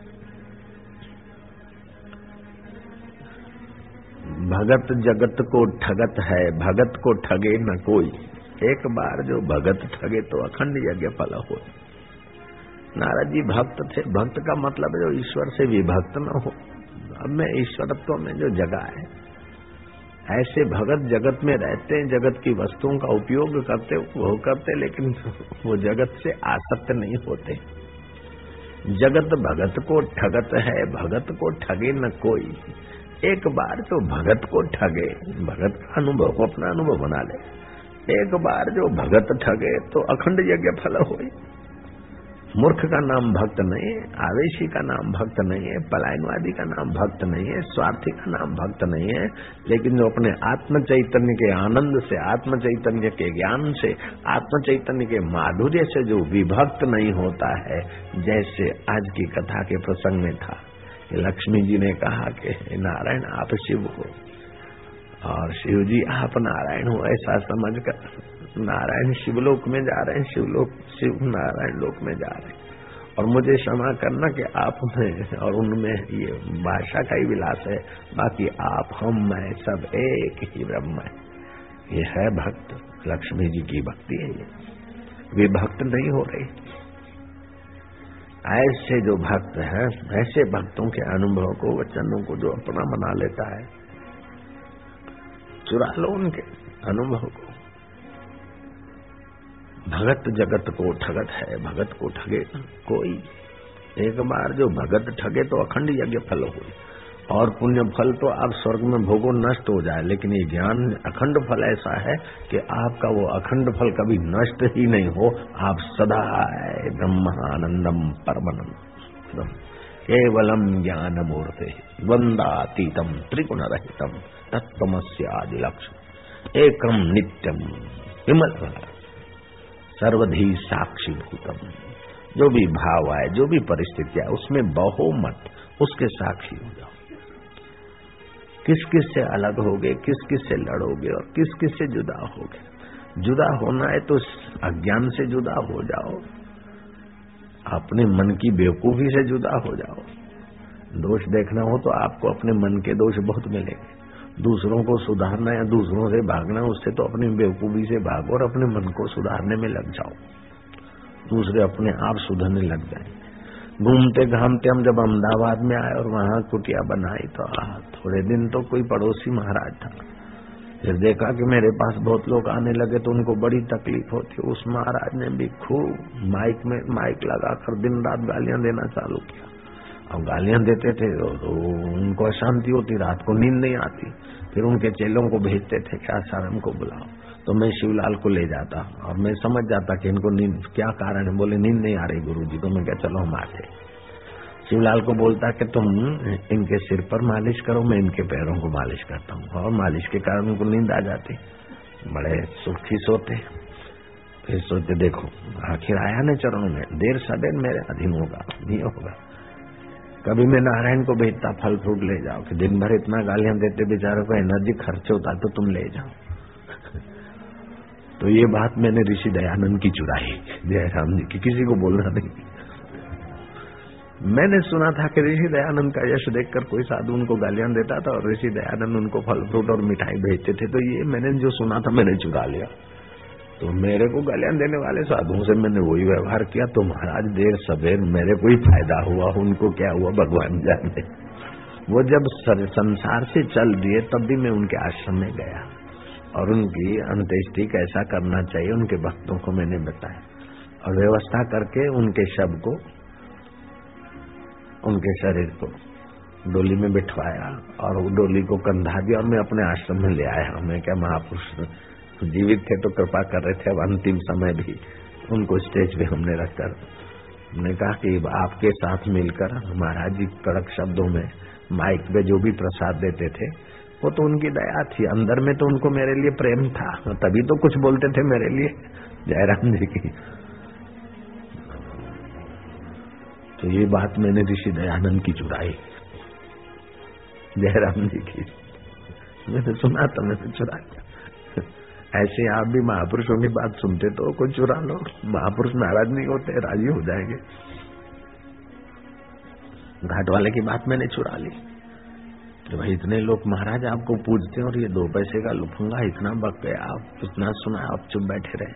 भगत जगत को ठगत है, भगत को ठगे न कोई। एक बार जो भगत ठगे तो अखंड यज्ञ फल हो। नारद जी भक्त थे, भक्त का मतलब जो ईश्वर से विभक्त न हो। अब मैं ईश्वरत्व में जो जगह है ऐसे भगत जगत में रहते हैं, जगत की वस्तुओं का उपयोग करते वो करते, लेकिन वो जगत से आसक्त नहीं होते। जगत भगत को ठगत है, भगत को ठगे न कोई। एक बार जो भगत को ठगे, भगत का अनुभव को अपना अनुभव बना ले। एक बार जो भगत ठगे तो अखंड यज्ञ फल हो मूर्ख का नाम भक्त नहीं है, आवेशी का नाम भक्त नहीं है, पलायनवादी का नाम भक्त नहीं है, स्वार्थी का नाम भक्त नहीं है, लेकिन जो अपने आत्म चैतन्य के आनंद से आत्म चैतन्य के ज्ञान से आत्म चैतन्य के माधुर्य से जो विभक्त नहीं होता है, जैसे आज की कथा के प्रसंग में था। लक्ष्मी जी ने कहा कि नारायण, आप शिव हो, और शिव जी, आप नारायण हो, ऐसा समझकर नारायण शिवलोक में जा रहे हैं, शिवलोक, शिव नारायण लोक में जा रहे हैं। और मुझे क्षमा करना कि आप में और उनमें ये भाषा का ही विलास है, बाकी आप, हम, मैं, सब एक ही ब्रह्म है। ये है भक्त, लक्ष्मी जी की भक्ति है ये। वे भक्त नहीं हो रही। ऐसे जो भक्त है, ऐसे भक्तों के अनुभव को, वचनों को जो अपना बना लेता है, चुरा लो उनके अनुभव को। भगत जगत को ठगत है, भगत को ठगे कोई। एक बार जो भगत ठगे तो अखंड यज्ञ फल हो और पुण्य फल तो आप स्वर्ग में भोगो नष्ट हो जाए, लेकिन ये ज्ञान, अखंड फल ऐसा है कि आपका वो अखंड फल कभी नष्ट ही नहीं हो। आप सदा ब्रह्मानंदम परमानंदम केवलम ज्ञान मूर्ति द्वंदातीतम त्रिगुण रहितम तत्वमस्यादि लक्ष्य एकम नित्यम विमल सर्वधि साक्षी भूतम जो भी भाव आए, जो भी परिस्थिति आए, उसमें बहुमत उसके साक्षी हो जाओ। किस किस से अलग होगे, किस किस से लड़ोगे और किस किस से जुदा होगे। जुदा होना है तो अज्ञान से जुदा हो जाओ। अपने मन की बेवकूफ़ी से जुदा हो जाओ। दोष देखना हो तो आपको अपने मन के दोष बहुत मिलेंगे। दूसरों को सुधारना या दूसरों से भागना उससे तो अपनी बेवकूफ़ी से भागो और अपने मन को सुधारने में लग जाओ। दूसरे अपने आप सुधरने लग जाए। घूमते घामते हम जब अहमदाबाद में आए और वहाँ कुटिया बनाई तो आ, थोड़े दिन तो कोई पड़ोसी महाराज था। फिर देखा कि मेरे पास बहुत लोग आने लगे तो उनको बड़ी तकलीफ़ होती। उस महाराज ने भी खूब माइक में माइक लगाकर दिन रात गालियाँ देना चालू किया। और गालियाँ देते थे तो, उनको अशांति होती रात को नींद नहीं आती। फिर उनके चेलों को भेजते थे, क्या आसाराम को बुलाओ। तो मैं शिवलाल को ले जाता और मैं समझ जाता कि इनको नींद, क्या कारण है? बोले, नींद नहीं आ रही गुरु जी तो मैं क्या चलो, हम आते शिवलाल को बोलता कि तुम इनके सिर पर मालिश करो, मैं इनके पैरों को मालिश करता हूँ। और मालिश के कारण उनको नींद आ जाती। बड़े सुखी सोते। फिर सोचते देखो, आखिर आया न चरणों में? देर सदेर मेरे अधीन होगा होगा। कभी मैं नारायण को भेजता, फल फ्रूट ले जाओ, कि दिन भर इतना गालियाँ देते बेचारों को, एनर्जी खर्च होता तो तुम ले जाओ। तो ये बात मैंने ऋषि दयानंद की चुराई, जयराम जी की, किसी को बोलना नहीं। मैंने सुना था कि ऋषि दयानंद का यश देखकर कोई साधु उनको गालियाँ देता था और ऋषि दयानंद उनको फल फ्रूट और मिठाई भेजते थे तो ये मैंने जो सुना था मैंने चुरा लिया। तो मेरे को गालियाँ देने वाले साधुओं से मैंने वही व्यवहार किया। तो महाराज, देर सवेर मेरे को ही फ़ायदा हुआ, उनको क्या हुआ भगवान जाने। वो जब संसार से चल दिए, तब भी मैं उनके आश्रम में गया। और उनकी अंत्येष्टि कैसा करना चाहिए, उनके भक्तों को मैंने बताया। और व्यवस्था करके उनके शब को, उनके शरीर को डोली में बिठवाया और डोली को कंधा दिया और मैं अपने आश्रम में ले आया। मैं क्या महापुरुष जीवित थे तो कृपा कर रहे थे, अब अंतिम समय भी उनको स्टेज पे हमने रखकर। हमने कहा कि आपके साथ मिलकर महाराज जी कड़क शब्दों में माइक पे जो भी प्रसाद देते थे, वो तो उनकी दया थी। अंदर में तो उनको मेरे लिए प्रेम था, तभी तो कुछ बोलते थे मेरे लिए। जयराम जी की। तो ये बात मैंने ऋषि दयानंद की चुराई। जयराम जी की। मैंने सुना तो मैंने चुराई ऐसे आप भी महापुरुषों की बात सुनते तो कुछ चुरा लो। महापुरुष नाराज़ नहीं होते, राज़ी हो जाएँगे। घाट वाले की बात मैंने चुरा ली। तो भाई इतने लोग महाराज आपको पूछते और ये दो पैसे का लुफंगा इतना बक गया, आप इतना सुना, आप चुप बैठे रहे।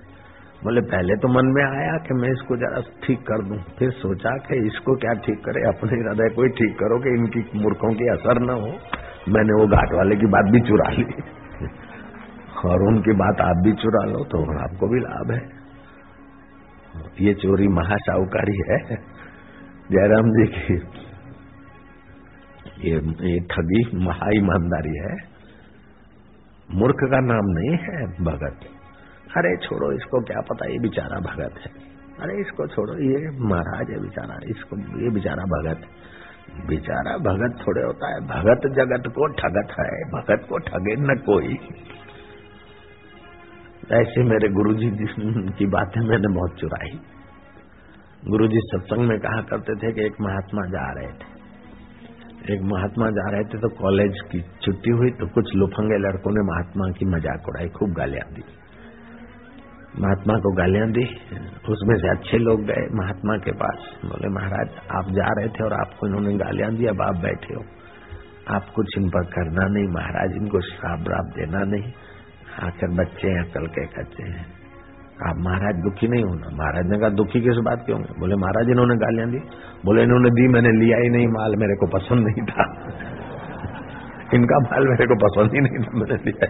बोले, पहले तो मन में आया कि मैं इसको जरा ठीक कर दूँ, फिर सोचा कि इसको क्या ठीक करे, अपने हृदय को ही ठीक करो कि इनकी मूर्खों की असर न हो। मैंने वो घाट वाले की बात भी चुरा ली। और उनकी बात आप भी चुरा लो तो आपको भी लाभ है। ये चोरी महाशाहूकारी है। जयराम जी की ये ये ठगी महा ईमानदारी है। मूर्ख का नाम नहीं है भगत। अरे छोड़ो, इसको क्या पता, ये बेचारा भगत है। अरे इसको छोड़ो, ये महाराज है बेचारा, इसको, ये बेचारा भगत। बेचारा भगत थोड़े होता है। भगत जगत को ठगत है, भगत को ठगे न कोई। ऐसे मेरे गुरुजी की बातें मैंने बहुत चुराई। गुरुजी सत्संग में कहा करते थे कि एक महात्मा जा रहे थे। एक महात्मा जा रहे थे तो कॉलेज की छुट्टी हुई तो कुछ लुफंगे लड़कों ने महात्मा की मज़ाक उड़ाई, खूब गालियाँ दी। महात्मा को गालियाँ दी, उसमें से अच्छे लोग गए महात्मा के पास। बोले, महाराज, आप जा रहे थे और आपको इन्होंने गालियाँ दी, अब आप बैठे हो। आप कुछ इन पर करना नहीं, महाराज, इनको श्राप व्राप देना नहीं। आखिर बच्चे हैं कल के कच्चे हैं। आप महाराज दुखी नहीं होना। महाराज ने कहा, दुखी किस बात क्यों बोले, महाराज, इन्होंने गालियाँ दी। बोले, इन्होंने दी, मैंने लिया ही नहीं, माल मेरे को पसंद नहीं था। इनका माल मेरे को पसंद ही नहीं था, मैंने लिया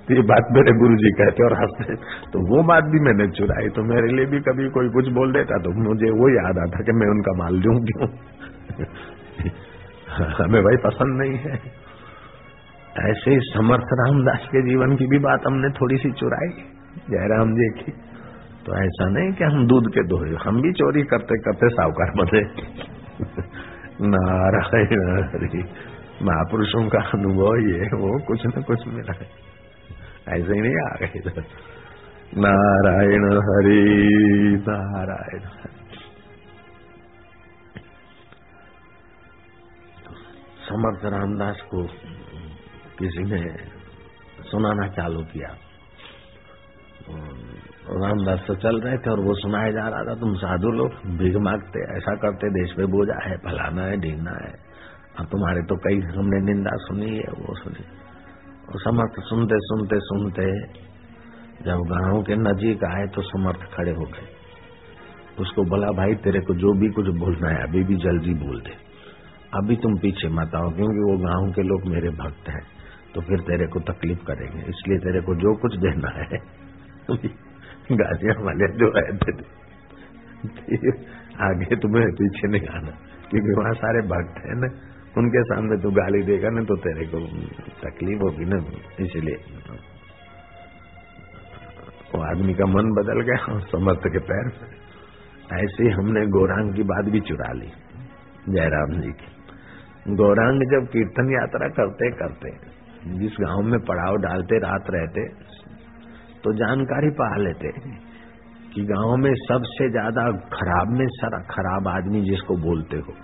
तो ये बात मेरे गुरु जी कहते और हँसते। तो वो बात भी मैंने चुराई तो मेरे लिए भी कभी कोई कुछ बोल देता तो मुझे वो याद आता कि मैं उनका माल दूँ क्यों? हमें भाई पसंद नहीं है। ऐसे समर्थ रामदास के जीवन की भी बात हमने थोड़ी सी चुराई। जयराम जी की। तो ऐसा नहीं कि हम दूध के दोहे, हम भी चोरी करते करते सावकार बने। नारायण हरि, महापुरुषों का अनुभव ये वो कुछ न कुछ मिला है। ऐसे ही नहीं आ गए नारायण हरि, नारायण समर्थ रामदास को किसी ने सुनाना चालू किया। रामदास तो चल रहे थे और वो सुनाया जा रहा था, तुम साधु लोग, भीख मांगते, ऐसा करते, देश पे बोझा है, फलाना है ढीना है। अब तुम्हारे तो कई हमने निंदा सुनी है, वो सुनी। और समर्थ सुनते सुनते सुनते, जब गाँव के नजीक आए तो समर्थ खड़े हो गए। उसको बोला, भाई, तेरे को जो भी कुछ बोलना है, अभी भी जल्दी बोल दे। अभी तुम पीछे मत आओ, क्योंकि वो गाँव के लोग मेरे भक्त हैं। तो फिर तेरे को तकलीफ़ करेंगे। इसलिए तेरे को जो कुछ देना है गाजिया वाले जो रहते थे आगे तुम्हें पीछे नहीं आना, क्योंकि वहाँ सारे भक्त है ना। उनके सामने तू गाली देगा ना तो तेरे को तकलीफ़ होगी ना, इसलिए। वो आदमी का मन बदल गया समर्थ के पैर ऐसे हमने गौरांग की बात भी चुरा ली, जयराम जी की। गौरांग जब कीर्तन यात्रा करते करते जिस गाँव में पड़ाव डालते, रात रहते तो जानकारी पा लेते कि गाँव में सबसे ज़्यादा खराब में सर, खराब आदमी जिसको बोलते हो।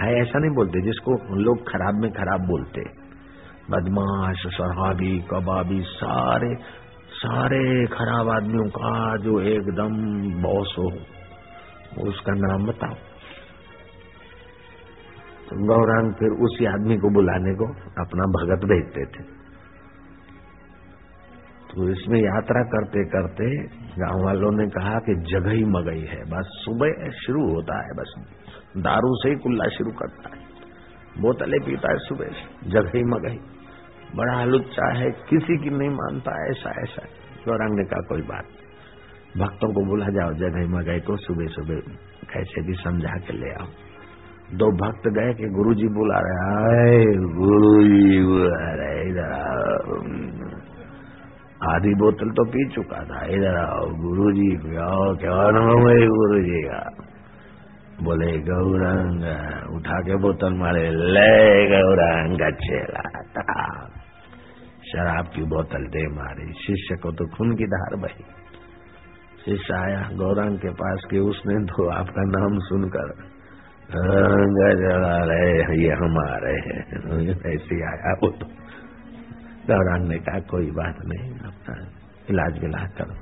है ऐसा नहीं बोलते, जिसको लोग खराब में खराब बोलते। बदमाश, शराबी, कबाबी, सारे सारे खराब आदमियों का जो एकदम बॉस हो, उसका नाम बताओ। गौरांग फिर उसी आदमी को बुलाने को अपना भगत भेजते थे। तो इसमें यात्रा करते करते गाँव वालों ने कहा कि जगह ही मगई है, बस सुबह शुरू होता है, बस दारू से ही कुल्ला शुरू करता है। बोतलें पीता है सुबह जगह ही मगई। बड़ा लुच्चा है, किसी की नहीं मानता, ऐसा ऐसा। गौरंग ने कहा, कोई बात भक्तों को बुला जाओ, जगह मगई को सुबह सुबह कैसे भी समझा के ले आओ। दो भक्त गए कि गुरुजी बुला रहे गुरु जी बुला रहे इधर आधी बोतल तो पी चुका था, इधर आओ गुरु जी आओ क्या नाम है गुरु जी का? बोले, गौरंग, उठा के बोतल मारे, ले गौरंग शराब की बोतल दे मारी, शिष्य को तो खून की धार बही। शिष्य आया, गौरंग के पास के उसने तो आपका नाम सुनकर रहे ये हमारे ऐसे आया वो तो गौरांग ने कहा, कोई बात नहीं, अपना इलाज विलाज करो।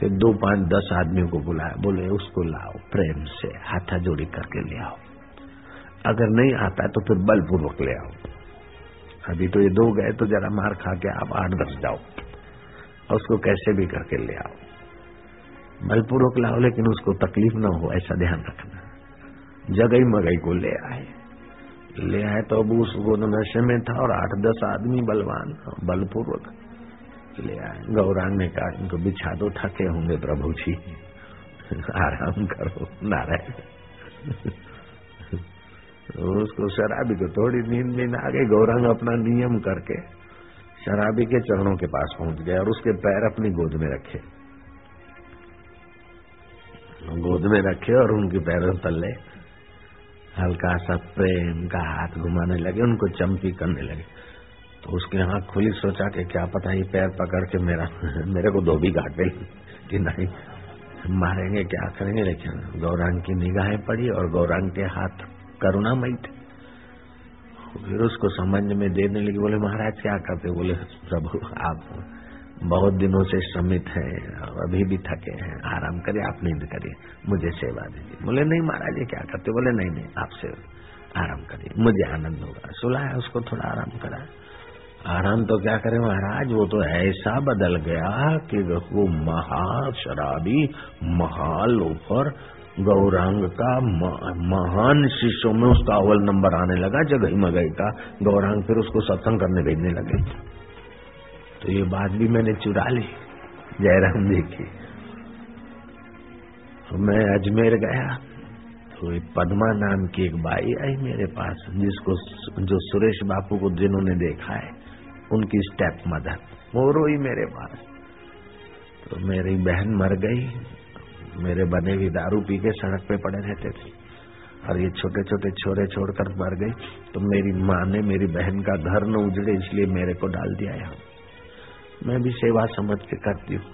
फिर दो पाँच दस आदमियों को बुलाया बोले, उसको लाओ, प्रेम से हाथा जोड़ी करके ले आओ। अगर नहीं आता तो फिर बलपूर्वक ले आओ। अभी तो ये दो गए तो जरा मार खा के आप आठ दस जाओ, और उसको कैसे भी करके ले आओ। बलपूर्वक लाओ, लेकिन उसको तकलीफ़ ना हो, ऐसा ध्यान रखना। जगई मगई को ले आए। ले आए तो अब उस वो नशे में था और आठ दस आदमी बलवान बलपूर्वक ले आए। गौरांग ने कहा, इनको बिछा दो, थके होंगे प्रभु जी। आराम करो, नारायण। उसको शराबी को थोड़ी नींद नींद आ गई। गौरांग अपना नियम करके शराबी के चरणों के पास पहुँच गया और उसके पैर अपनी गोद में रखे। गोद में रखे और उनके पैरों तले हल्का सा प्रेम का हाथ घुमाने लगे, उनको चमकी करने लगे। तो उसकी आँख खुली सोचा कि क्या पता ये पैर पकड़ के मेरा, मेरे को धोबी घाटे कि नहीं, मारेंगे, क्या करेंगे? लेकिन गौरांग की निगाहें पड़ी और गौरांग के हाथ करुणामयी थे। फिर उसको समझ में देने लगी, बोले, महाराज, क्या करते बोले, प्रभु, आप बहुत दिनों से श्रमित है अभी भी थके हैं। आराम करिए आप नींद करिए। मुझे सेवा दीजिए। बोले, नहीं महाराज, ये क्या करते बोले, नहीं नहीं, आपसे आराम करिए। मुझे आनंद होगा। सुलाया, उसको थोड़ा आराम करा। आराम तो क्या करे महाराज, वो तो ऐसा बदल गया कि वो महा शराबी महालोफर गौरांग का महान शिष्यों में उसका अव्वल नंबर आने लगा, जगह मगई का। गौरांग फिर उसको सत्संग करने भेजने लगे। तो ये बात भी मैंने चुरा ली, जयराम जी की। तो मैं अजमेर गया तो एक पद्मा नाम की एक बाई आई मेरे पास, जिसको जो सुरेश बापू को जिन्होंने देखा है, उनकी स्टेप मदर वो रोई मेरे पास। तो मेरी बहन मर गई मेरे बने भी दारू पी के सड़क पे पड़े रहते थे, और ये छोटे छोटे छोरे छोड़कर मर गई। तो मेरी माँ ने मेरी बहन का घर न उजड़े, इसलिए मेरे को डाल दिया यहाँ। मैं भी सेवा समझ के करती हूँ।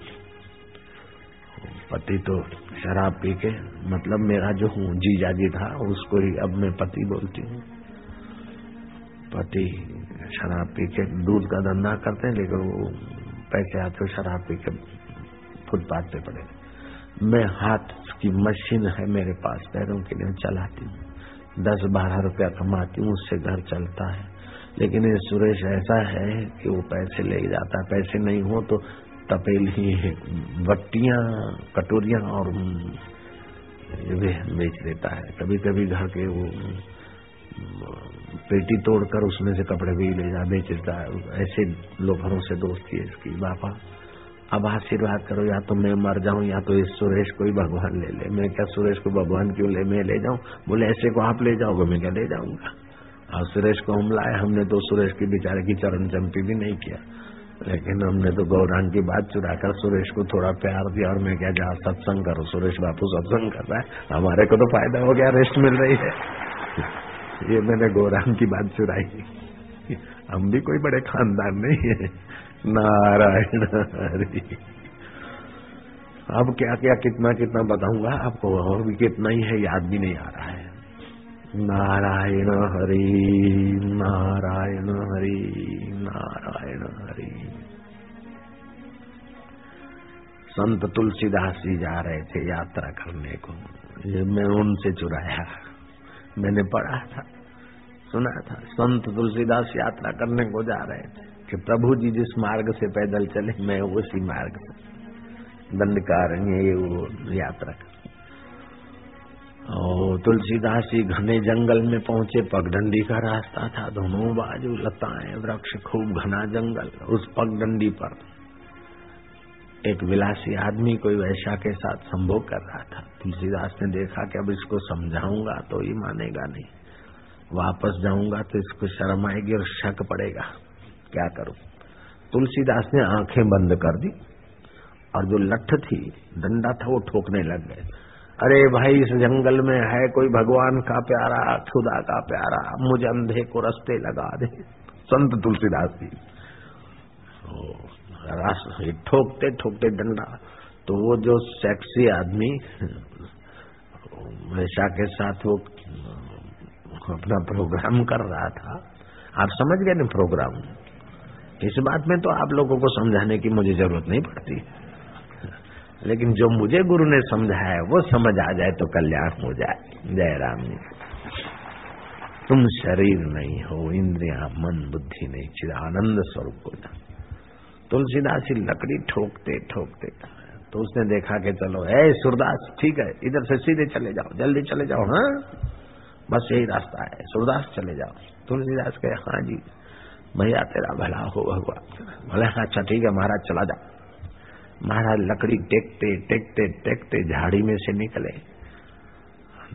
पति तो शराब पी के मतलब मेरा जो हूँ, जीजा जी था, उसको ही अब मैं पति बोलती हूँ। पति शराब पी के, दूध का धंधा करते हैं, लेकिन वो पैसे आते शराब पी के फुटपाथ पे पड़े। मैं हाथ की मशीन है मेरे पास, पैरों के लिए चलाती हूँ। दस बारह रुपया कमाती हूँ, उससे घर चलता है। लेकिन ये सुरेश ऐसा है कि वो पैसे ले जाता है। पैसे नहीं हो तो तपेली बट्टिया, कटोरिया और बेच देता है। कभी कभी घर के वो पेटी तोड़कर उसमें से कपड़े भी ले जा, बेच देता है। ऐसे लोगों से दोस्ती है इसकी बापा। अब आशीर्वाद करो, या तो मैं मर जाऊँ, या तो इस सुरेश को ही भगवान ले ले। मैं क्या सुरेश को भगवान क्यों ले? मैं ले जाऊँ? बोले, ऐसे को आप ले जाओगे, मैं क्या ले जाऊँगा? और सुरेश को हम लाए, हमने तो सुरेश की बेचारे की चरण चंपी भी नहीं किया। लेकिन हमने तो गौरांग की बात चुराकर सुरेश को थोड़ा प्यार दिया और मैं क्या, जहाँ सत्संग करो, सुरेश बापू सत्संग कर रहा है, हमारे को तो फ़ायदा हो गया रेस्ट मिल रही है। ये मैंने गौरांग की बात चुराई। हम भी कोई बड़े खानदान नहीं है। नारायण हरि। अब क्या क्या कितना कितना बताऊँगा आपको, और भी कितना ही है, याद भी नहीं आ रहा है। नारायण हरि नारायण हरि नारायण हरि। संत तुलसीदास जी जा रहे थे यात्रा करने को। ये मैं उनसे चुराया। मैंने पढ़ा था, सुना था। संत तुलसीदास यात्रा करने को जा रहे थे कि प्रभु जी जिस मार्ग से पैदल चले, मैं उसी मार्ग से। दंडकारण्य ये वो यात्रा कर और तुलसीदास जी घने जंगल में पहुँचे, पगडंडी का रास्ता था, दोनों बाजू लताएँ, वृक्ष, खूब घना जंगल, उस पगडंडी पर। एक विलासी आदमी कोई वैशा के साथ संभोग कर रहा था। तुलसीदास ने देखा कि अब इसको समझाऊँगा तो ये मानेगा नहीं। वापस जाऊँगा तो इसको शर्म आएगी और शक पड़ेगा। क्या करूँ? तुलसीदास ने आँखें बंद कर दी और जो लठ थी, डंडा था, वो ठोकने लग गए। अरे भाई, इस जंगल में है कोई भगवान का प्यारा, खुदा का प्यारा, मुझे अंधे को रस्ते लगा दे। संत तुलसीदास जी। ठोकते ठोकते डंडा तो वो जो सेक्सी आदमी वैशा के साथ वो अपना प्रोग्राम कर रहा था। आप समझ गए ना प्रोग्राम इस बात में तो आप लोगों को समझाने की मुझे ज़रूरत नहीं पड़ती। लेकिन जो मुझे गुरु ने समझाया, वो समझ आ जाए तो कल्याण हो जाए। जय राम जी। तुम शरीर नहीं हो, इंद्रिया, मन, बुद्धि नहीं, चिर आनंद स्वरूप हो जा तुलसीदास ही लकड़ी ठोकते ठोकते तो उसने देखा कि चलो है सूरदास, ठीक है, इधर से सीधे चले जाओ, जल्दी चले जाओ हाँ? बस यही रास्ता है, सूरदास चले जाओ। तुलसीदास कहे हाँ जी, भैया, तेरा भला हो, भगवान भले हाँ अच्छा ठीक है, महाराज, चला जाओ। महाराज लकड़ी टेकते टेकते टेकते झाड़ी में से निकले।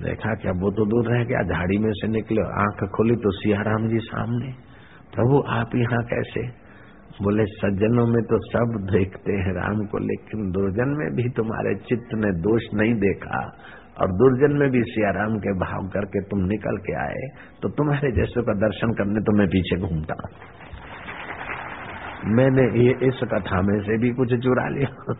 देखा क्या वो तो दूर रह गया, झाड़ी में से निकले, आँख खोली तो सियाराम जी सामने। प्रभु, आप यहाँ कैसे? बोले, सज्जनों में तो सब देखते हैं राम को, लेकिन दुर्जन में भी तुम्हारे चित्त ने दोष नहीं देखा, और दुर्जन में भी सियाराम के भाव करके तुम निकल के आए तो तुम्हारे जैसे का दर्शन करने तो मैं पीछे घूमता। मैंने ये, इस कथा में से भी कुछ चुरा लिया।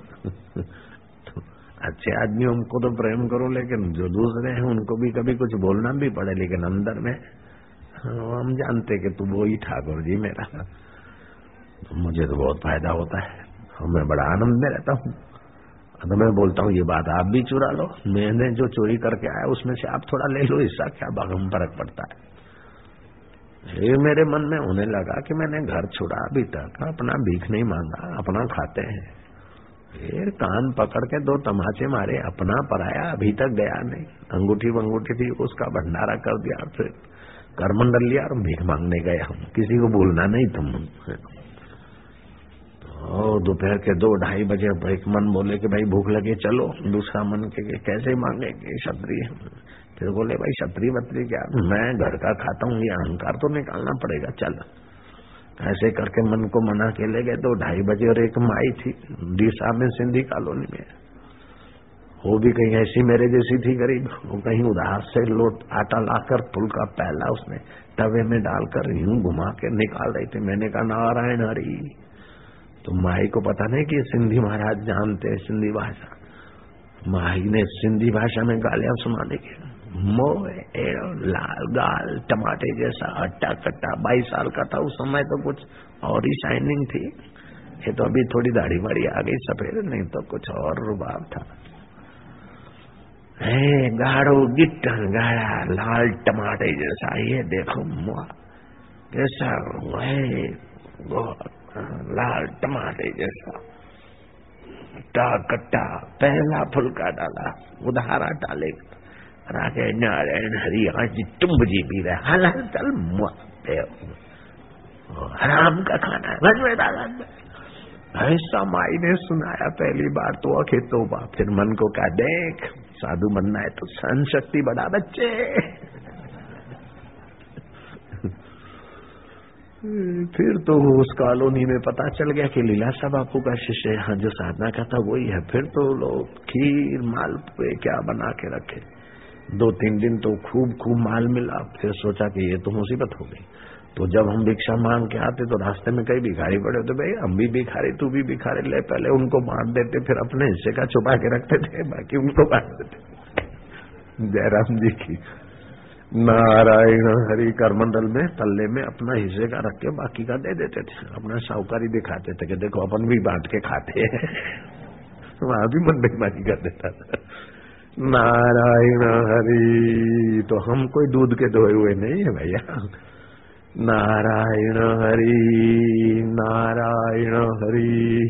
तो अच्छे आदमियों को तो प्रेम करो, लेकिन जो दूसरे हैं, उनको भी कभी कुछ बोलना भी पड़े, लेकिन अंदर में हम जानते कि तू वो ही ठाकुर जी मेरा। तो मुझे तो बहुत फ़ायदा होता है। और मैं बड़ा आनंद में रहता हूँ। तो मैं बोलता हूँ, ये बात आप भी चुरा लो। मैंने जो चोरी करके आया, उसमें से आप थोड़ा ले लो, इसका क्या बागम फ़र्क पड़ता है? ये मेरे मन में होने लगा कि मैंने घर छोड़ा अभी तक अपना भीख नहीं मांगा, अपना खाते हैं। फिर कान पकड़ के दो तमाचे मारे, अपना पराया, अभी तक गया नहीं। अंगूठी वंगूठी थी, उसका भंडारा कर दिया, फिर करमंडल लिया और भीख मांगने गए हम किसी को बोलना नहीं तुम। तो दोपहर के दो ढाई बजे एक मन बोले कि भाई भूख लगे, चलो। दूसरा मन के कैसे मांगेंगे, क्षत्रिय। फिर बोले, भाई छतरी बतरी क्या? मैं घर का खाता हूँ, ये अहंकार तो निकालना पड़ेगा, चल। ऐसे करके मन को मना के ले गए तो ढाई बजे और एक माई थी, डीसा में सिंधी कॉलोनी में। वो भी कहीं ऐसी मेरे जैसी थी गरीब, वो कहीं उधार से लोट, आटा लाकर फुल का पहला उसने तवे में डालकर यूँ घुमा के निकाल रही थी। मैंने कहा, नारायण हरी तो माई को पता नहीं कि सिंधी महाराज जानते हैं सिंधी भाषा? माई ने सिंधी भाषा में गालियाँ सुनाने के। मोह लाल गाल, टमाटे जैसा अट्टा कट्टा बाईस साल का था, उस समय तो कुछ और ही शाइनिंग थी। ये तो अभी थोड़ी दाढ़ी वाड़ी आ गई, सफ़ेद, नहीं तो कुछ और रुबाब था। गाढ़ो गिट्ट गाढ़ा, लाल टमाटे जैसा, ये देखो मुआ कैसा है लाल टमाटे जैसा। टा कट्टा, पहला फुलका डाला, उधारा डालेगा राधे नारायण हरि आज तुम्ब जी पी रहे। हाल हाल चल हराम का खाना है ऐसा माई ने सुनाया, पहली बार तो अखे तो फिर मन को कहा, देख, साधु बनना है तो सहन शक्ति बढ़ा बच्चे। फिर तो उस कॉलोनी में पता चल गया कि लीलासा बापू का शिष्य यहाँ जो साधना का था वही है। फिर तो लोग खीर मालपुए क्या बना के रखे। दो तीन दिन तो खूब खूब माल मिला, फिर सोचा कि ये तो मुसीबत हो गई। तो जब हम भिक्षा मांग के आते तो रास्ते में कई भिखारी पड़े तो भाई हम भी भिखारी, तू भी भिखारी, ले पहले उनको बांट देते, फिर अपने हिस्से का छुपा के रखते थे, बाकी उनको बांट देते। जयराम जी की नारायण हरि करमंडल में तल्ले में अपना हिस्से का रख के बाकी का दे देते थे, अपना साहूकारी दिखाते थे कि देखो, अपन भी बांट के खाते हैं। वहाँ भी मन बेमानी कर देता था। नारायण हरि। तो हम कोई दूध के धोए हुए नहीं है भैया। नारायण हरि नारायण हरि।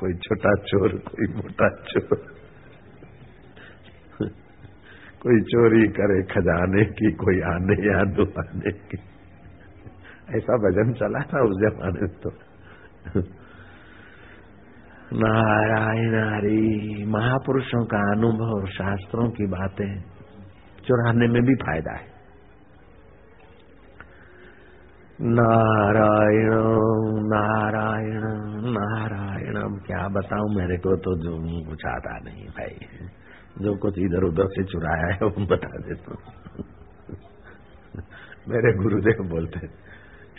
कोई छोटा चोर, कोई मोटा चोर। कोई चोरी करे खजाने की, कोई आने या दुआने की। ऐसा भजन चला था उस जमाने तो। नारायण हरि, महापुरुषों का अनुभव, शास्त्रों की बातें, चुराने में भी फ़ायदा है। नारायण नारायण नारायण क्या बताऊँ, मेरे को तो जो कुछ आता नहीं भाई। जो कुछ इधर उधर से चुराया है, वो बता देता हूँ। मेरे गुरुदेव बोलते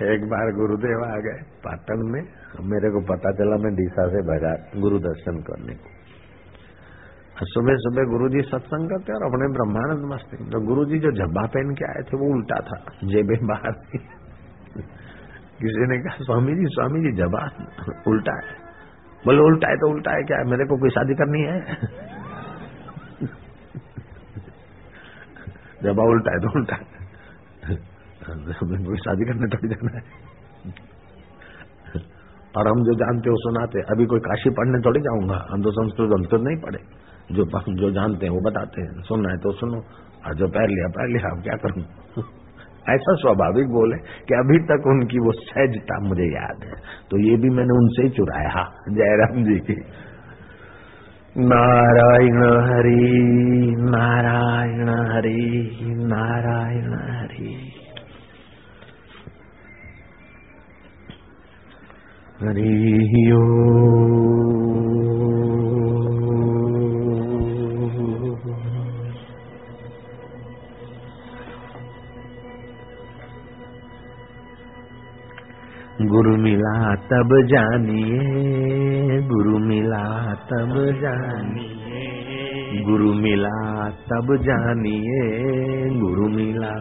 एक बार गुरुदेव आ गए पाटन में। मेरे को पता चला मैं डीसा से भगा, गुरु दर्शन करने। को सुबह सुबह गुरु जी सत्संग करते और अपने ब्रह्मानंद मस्ती। तो गुरु जी जो झब्बा पहन के आए थे, वो उल्टा था, जेबे बाहर थी। किसी ने कहा स्वामी जी स्वामी जी जवाब उल्टा है। बोले, उल्टा है तो उल्टा है, क्या मेरे को कोई शादी करनी है? जबा उल्टा है तो उल्टा है। शादी करने थोड़ी जाना है। और हम जो जानते हो, सुनाते अभी कोई काशी पढ़ने थोड़ी जाऊँगा। हम तो संस्कृत संस्कृत नहीं पढ़े। जो जो जानते हैं, वो बताते हैं। सुनना है तो सुनो। और जो पैर लिया पैर लिया, अब क्या करूँ? ऐसा स्वाभाविक बोले कि अभी तक उनकी वो सहजता मुझे याद है। तो ये भी मैंने उनसे ही चुराया। जयराम जी। की नारायण हरि नारायण हरि नारायण हरि। गुरु मिला तब जानिए, गुरु मिला तब जानिए, गुरु मिला तब जानिए, गुरु मिला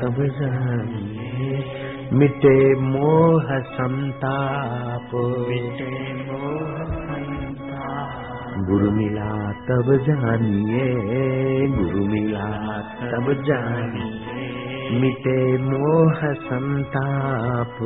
तब जानिए। मिटे मोह संताप। मिटे मोह संताप। गुरु मिला तब जानिए। गुरु मिला तब जानिए। मिटे मोह संताप।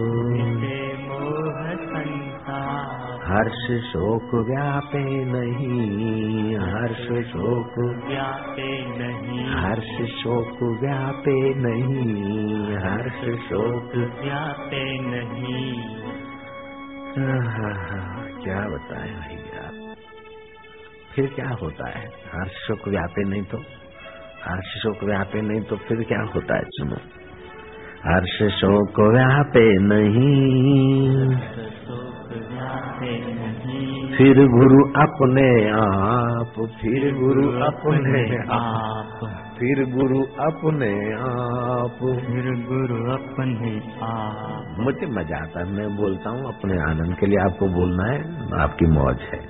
मोह संताप। हर्ष शोक व्यापे नहीं हर्ष शोक व्यापे नहीं। हर्ष शोक व्यापे नहीं हर्ष शोक व्यापे नहीं। क्या बताए भैया फिर क्या होता है? हर्ष शोक व्यापे नहीं तो? हर्ष शोक व्यापे नहीं तो फिर क्या होता है? सुनो। हर्ष शोक व्यापे नहीं। फिर गुरु अपने आप फिर गुरु अपने आप फिर गुरु अपने आप। फिर गुरु अपने आप। मुझे मज़ा आता है मैं बोलता हूँ अपने आनंद के लिए आपको बोलना है आपकी मौज है।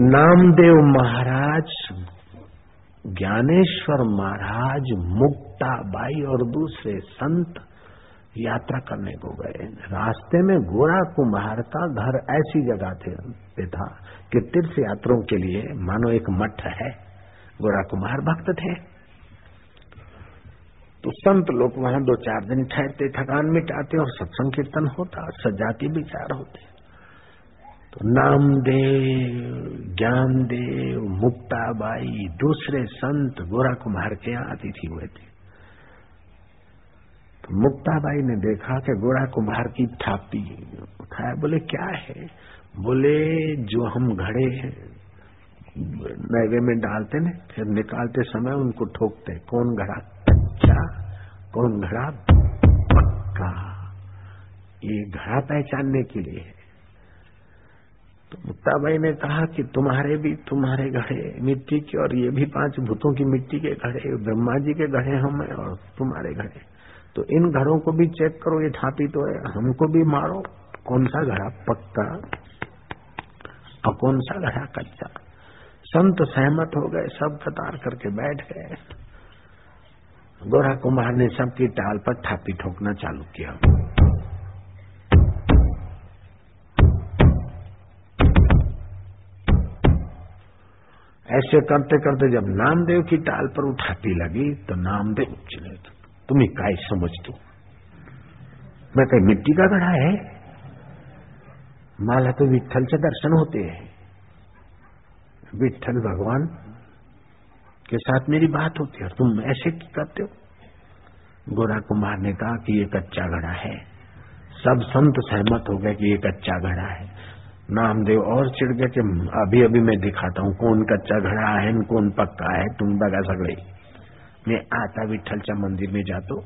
नामदेव महाराज ज्ञानेश्वर महाराज मुक्ताबाई और दूसरे संत यात्रा करने को गए। रास्ते में गोरा कुम्हार का घर ऐसी जगह थे था कि तीर्थ यात्रों के लिए, मानो एक मठ है। गोरा कुम्हार भक्त थे। तो संत लोग वहाँ दो चार दिन ठहरते, थकान मिटाते और सत्संग कीर्तन होता सजाती विचार होते। तो नामदेव, ज्ञानदेव, मुक्ताबाई, दूसरे संत गोरा कुमार के यहाँ अतिथि हुए थे। मुक्ताबाई ने देखा कि गोरा कुमार की थापी उठाया बोले, क्या है? बोले, जो हम घड़े हैं। नैवे में डालते ने, फिर निकालते समय उनको ठोकते, कौन घड़ा कच्चा कौन घड़ा पक्का? ये घड़ा पहचानने के लिए है। तो मुक्ताबाई ने कहा कि तुम्हारे भी तुम्हारे घड़े, मिट्टी के, और ये भी पाँच भूतों की मिट्टी के घड़े, ब्रह्मा जी के घड़े हम और तुम्हारे घड़े। तो इन घरों को भी चेक करो, ये ठापी तो है। हमको भी मारो, कौन सा घड़ा पक्का और कौन सा घड़ा कच्चा। संत सहमत हो गए, सब कतार करके बैठ गए। गोरा कुमार ने सबकी टाल पर थापी ठोकना चालू किया। ऐसे करते करते जब नामदेव की टाल पर उठाती लगी तो नामदेव चले तुम्हें काय समझ दू मैं कहीं मिट्टी का गढ़ा है? माला तो विठल से दर्शन होते हैं। विठल भगवान के साथ मेरी बात होती है और तुम ऐसे करते हो? गोरा कुमार ने कहा कि ये कच्चा घड़ा है। सब संत सहमत हो गए कि ये कच्चा घड़ा है। नामदेव और चिड़ गए कि अभी अभी मैं दिखाता हूँ कौन कच्चा घड़ा है, कौन पक्का है, तुम बगा सगड़े। मी आता विठ्ठलच्या मंदिर मी जातो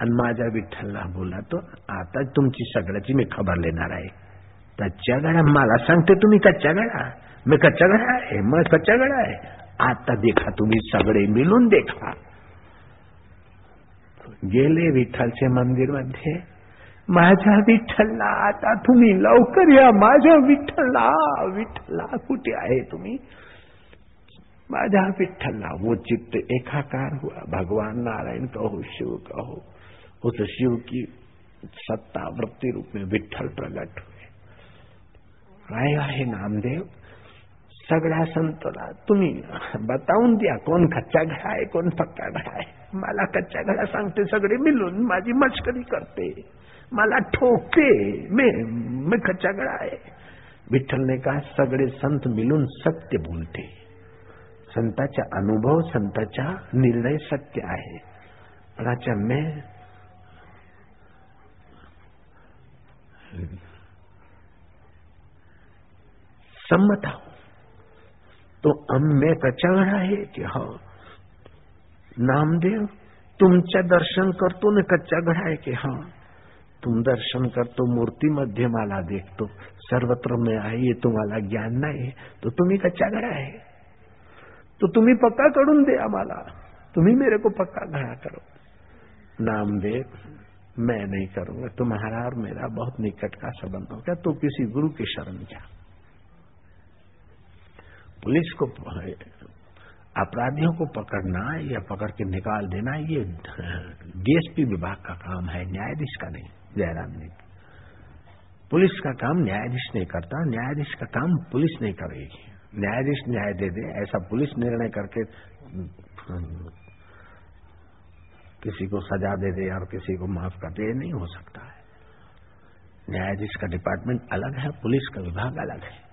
आणि माझ्या विठ्ठलला बोला तो आता तुमची सगळ्याची मी खबर लेणार आहे. कच्च्या घड़ा मला सांगते तुम्ही कच्च्या घड़ा मी कच्च्या घड़ा आहे मग कच्च्या घड़ा आहे. आता देखा तुम्ही सगळे मिळून देखा. गेले विठ्ठलचे मंदिरमध्ये माझ्या विठ्ठलला आता तुम्ही लवकर या. माझ्या विठ्ठलला विठ्ठला कुठे आहे तुम्ही? माझ्या विठ्ठलला वो चित्त एकाकार हुआ। भगवान नारायण कहो, शिव कहो, उस शिव की सत्ता वृत्ति रूप में विठल प्रकट हुए। काय आहे नामदेव, सगड़ा संतोला, तुम्ही बतावून द्या, कोण कच्चा घडा आहे, कोण पक्का घडा आहे? मला कच्चा घडा सांगते, सगळे मिळून माझी मस्करी करते, मला ठोकते मैं मैं कच्चा घडा आहे. विठ्ठल ने कहा सगळे संत मिलून सत्य बोलते संताचा अनुभव, संताचा निर्णय सत्य आहे. पण अच्छा मैं सम्मत हूँ. तो हम मैं कच्चा आहे की हो, नामदेव, तुमच्या दर्शन करतो न कच्चा घडा आहे की हा? तुम दर्शन करतो मूर्तीमध्ये मला देखतो. सर्वत्र मैं आहे ये तुम्हाला ज्ञान नाही. तो तुम्ही कच्चा घडा आहे. तो तुम्ही पक्का करून दे आम्हाला. तुम्ही मेरे को पक्का घड़ा करो. नामदेव, मैं नहीं करूँगा. तुम्हारा और मेरा बहुत निकट का संबंध हो गया तो किसी गुरु की शरण जा. पुलिस को अपराधियों को पकड़ना, या पकड़ के निकाल देना, ये डीएसपी विभाग का काम है, न्यायाधीश का नहीं, जयराम ने। पुलिस का काम न्यायाधीश नहीं करता, न्यायाधीश का काम पुलिस नहीं करेगी। न्यायाधीश न्याय दे दे, ऐसा पुलिस निर्णय करके, किसी को सजा दे दे और किसी को माफ़ कर दे नहीं हो सकता है। न्यायाधीश का डिपार्टमेंट अलग है, पुलिस का विभाग अलग है।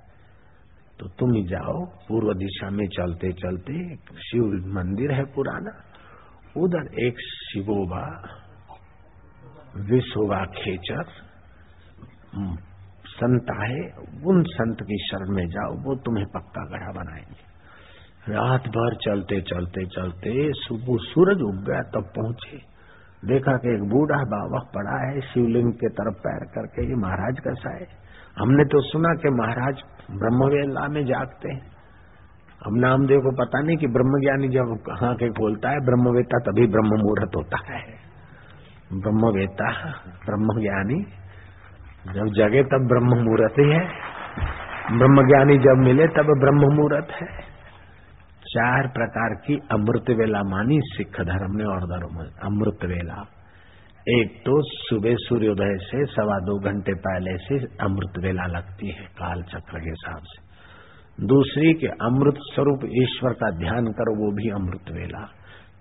तो तुम ही जाओ, पूर्व दिशा में चलते चलते शिव मंदिर है पुराना, उधर एक शिवोबा, विश्वबा खेचर संत आए, उन संत की शरण में जाओ, वो तुम्हें पक्का गढ़ा बनाएँगे। रात भर चलते चलते चलते सुबह सूरज उग गया, तब पहुँचे। देखा कि एक बूढ़ा बाबा पड़ा है, शिवलिंग के तरफ़ पैर करके ये महाराज कैसा है। हमने तो सुना कि महाराज ब्रह्मवेला में जागते हैं। अब नामदेव को पता नहीं कि ब्रह्मज्ञानी जब कहाँ के खोलता है, ब्रह्मवेता तभी ब्रह्म मुहूर्त होता है। ब्रह्मवेता, ब्रह्मज्ञानी जब जगे तब ब्रह्म मुहूर्त ही है। ब्रह्म ज्ञानी जब मिले तब ब्रह्म मुहूर्त है। चार प्रकार की अमृत वेला मानी सिख धर्म ने और धर्म, अमृत वेला। एक तो सुबह सूर्योदय से सवा दो घंटे पहले से अमृत वेला लगती है काल चक्र के हिसाब से। दूसरी के अमृत स्वरूप ईश्वर का ध्यान करो, वो भी अमृत वेला।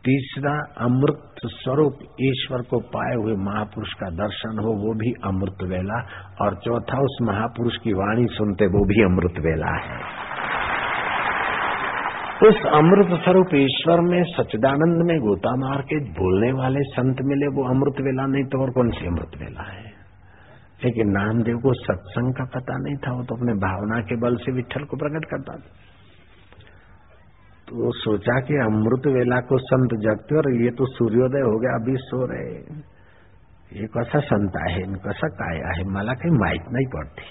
तीसरा अमृत स्वरूप ईश्वर को पाए हुए महापुरुष का दर्शन हो, वो भी अमृत वेला। और चौथा उस महापुरुष की वाणी सुनते, वो भी अमृत वेला है। उस अमृत स्वरूप ईश्वर में सच्चिदानंद में गोता मार के बोलने वाले संत मिले, वो अमृत वेला नहीं तो और कौन सी अमृत वेला है? लेकिन नामदेव को सत्संग का पता नहीं था, वो तो अपने भावना के बल से विठल को प्रकट करता था। तो सोचा कि अमृत वेला को संत जगते और ये तो सूर्योदय हो गया, अभी सो रहे ये कसा संत आहे कसा काय आहे मला काही माहित नहीं पड़ती।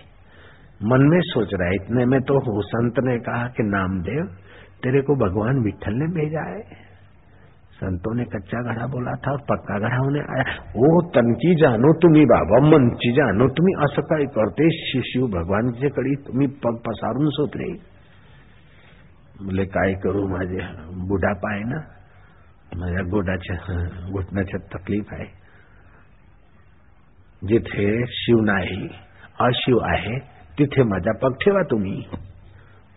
मन में सोच रहा है, इतने में तो हो, संत ने कहा कि नामदेव, तेरे को भगवान विठल ने भेजा है। संतों ने कच्चा घड़ा बोला था और पक्का घड़ा होने आया। ओ तनकी जानो तुम्ही बाबा मनची जानो तुम्ही असं काय करते शिव भगवानचे कडी तुम्ही पग पसारून सोत रे बोले, काय करू माझे? बुढापा आहे ना? माझ्या गोडाच्या घुटण्याच्या तकलीफ़ आहे. जिथे शिव नाही, अशिव आहे, तिथे माझा पग ठेवा तुम्ही.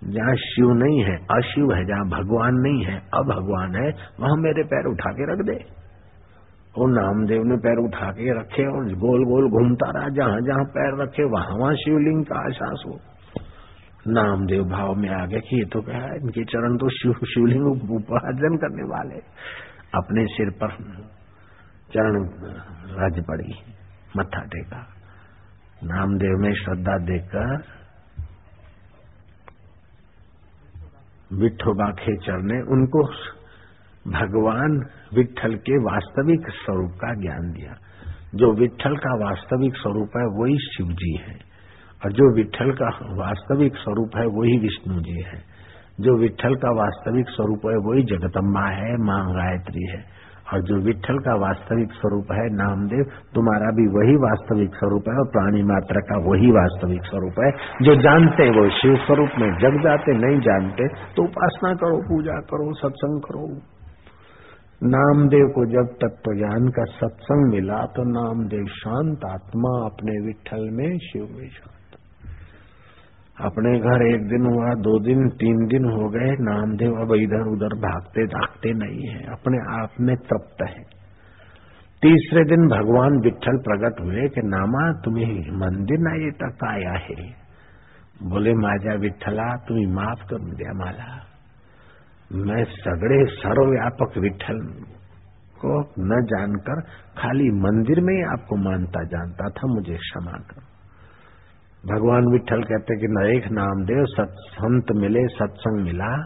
जहाँ शिव नहीं है, अशिव है. जहाँ भगवान नहीं है, अभगवान है, वहाँ मेरे पैर उठा के रख दे. वो नामदेव ने पैर उठा के रखे और गोल गोल घूमता रहा। जहाँ जहाँ पैर रखे वहाँ वहाँ शिवलिंग का आशास हो। नामदेव भाव में आ गए कि ये तो क्या है, इनके चरण तो शिव शिवलिंग उपार्जन करने वाले। अपने सिर पर चरण रज पड़ी, मत्था टेका। नामदेव में श्रद्धा देकर विठोबा खेचर ने उनको भगवान विठल के वास्तविक स्वरूप का ज्ञान दिया। जो विठल का वास्तविक स्वरूप है, वही शिव जी है। और जो विठल का वास्तविक स्वरूप है, वही विष्णु जी है। जो विठल का वास्तविक स्वरूप है, वही जगदम्बा है, माँ गायत्री है। और जो विठल का वास्तविक स्वरूप है, नामदेव, तुम्हारा भी वही वास्तविक स्वरूप है और प्राणी मात्र का वही वास्तविक स्वरूप है। जो जानते वो शिव स्वरूप में जग जाते, नहीं जानते तो उपासना करो, पूजा करो, सत्संग करो। नामदेव को जब तत्व ज्ञान का सत्संग मिला तो नामदेव शांत आत्मा अपने विठल में, शिव में शांत अपने घर एक दिन हुआ, दो दिन, तीन दिन हो गए, नामदेव अब इधर उधर भागते भागते नहीं है, अपने आप में तृप्त है। तीसरे दिन भगवान विठल प्रकट हुए कि नामा, तुम्हें मंदिर ना ये तक आया है। बोले, माजा विठला तुम्हें माफ़ कर दिया माला। मैं सगड़े सर्वव्यापक विठल को न जानकर खाली मंदिर में ही आपको मानता जानता था, मुझे क्षमा करो। भगवान विठल कहते कि न एक नाम नामदेव संत मिले, सत्संग मिला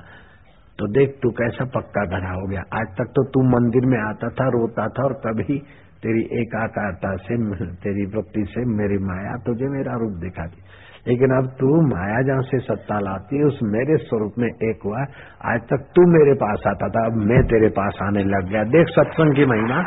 तो देख तू कैसा पक्का घड़ा हो गया। आज तक तो तू मंदिर में आता था, रोता था, और कभी तेरी एकाकारता से, तेरी वृत्ति से मेरी माया तुझे मेरा रूप दिखाती लेकिन अब तू माया जहाँ से सत्ता लाती उस मेरे स्वरूप में एक हुआ। आज तक तू मेरे पास आता था, अब मैं तेरे पास आने लग गया। देख सत्संग की महिमा।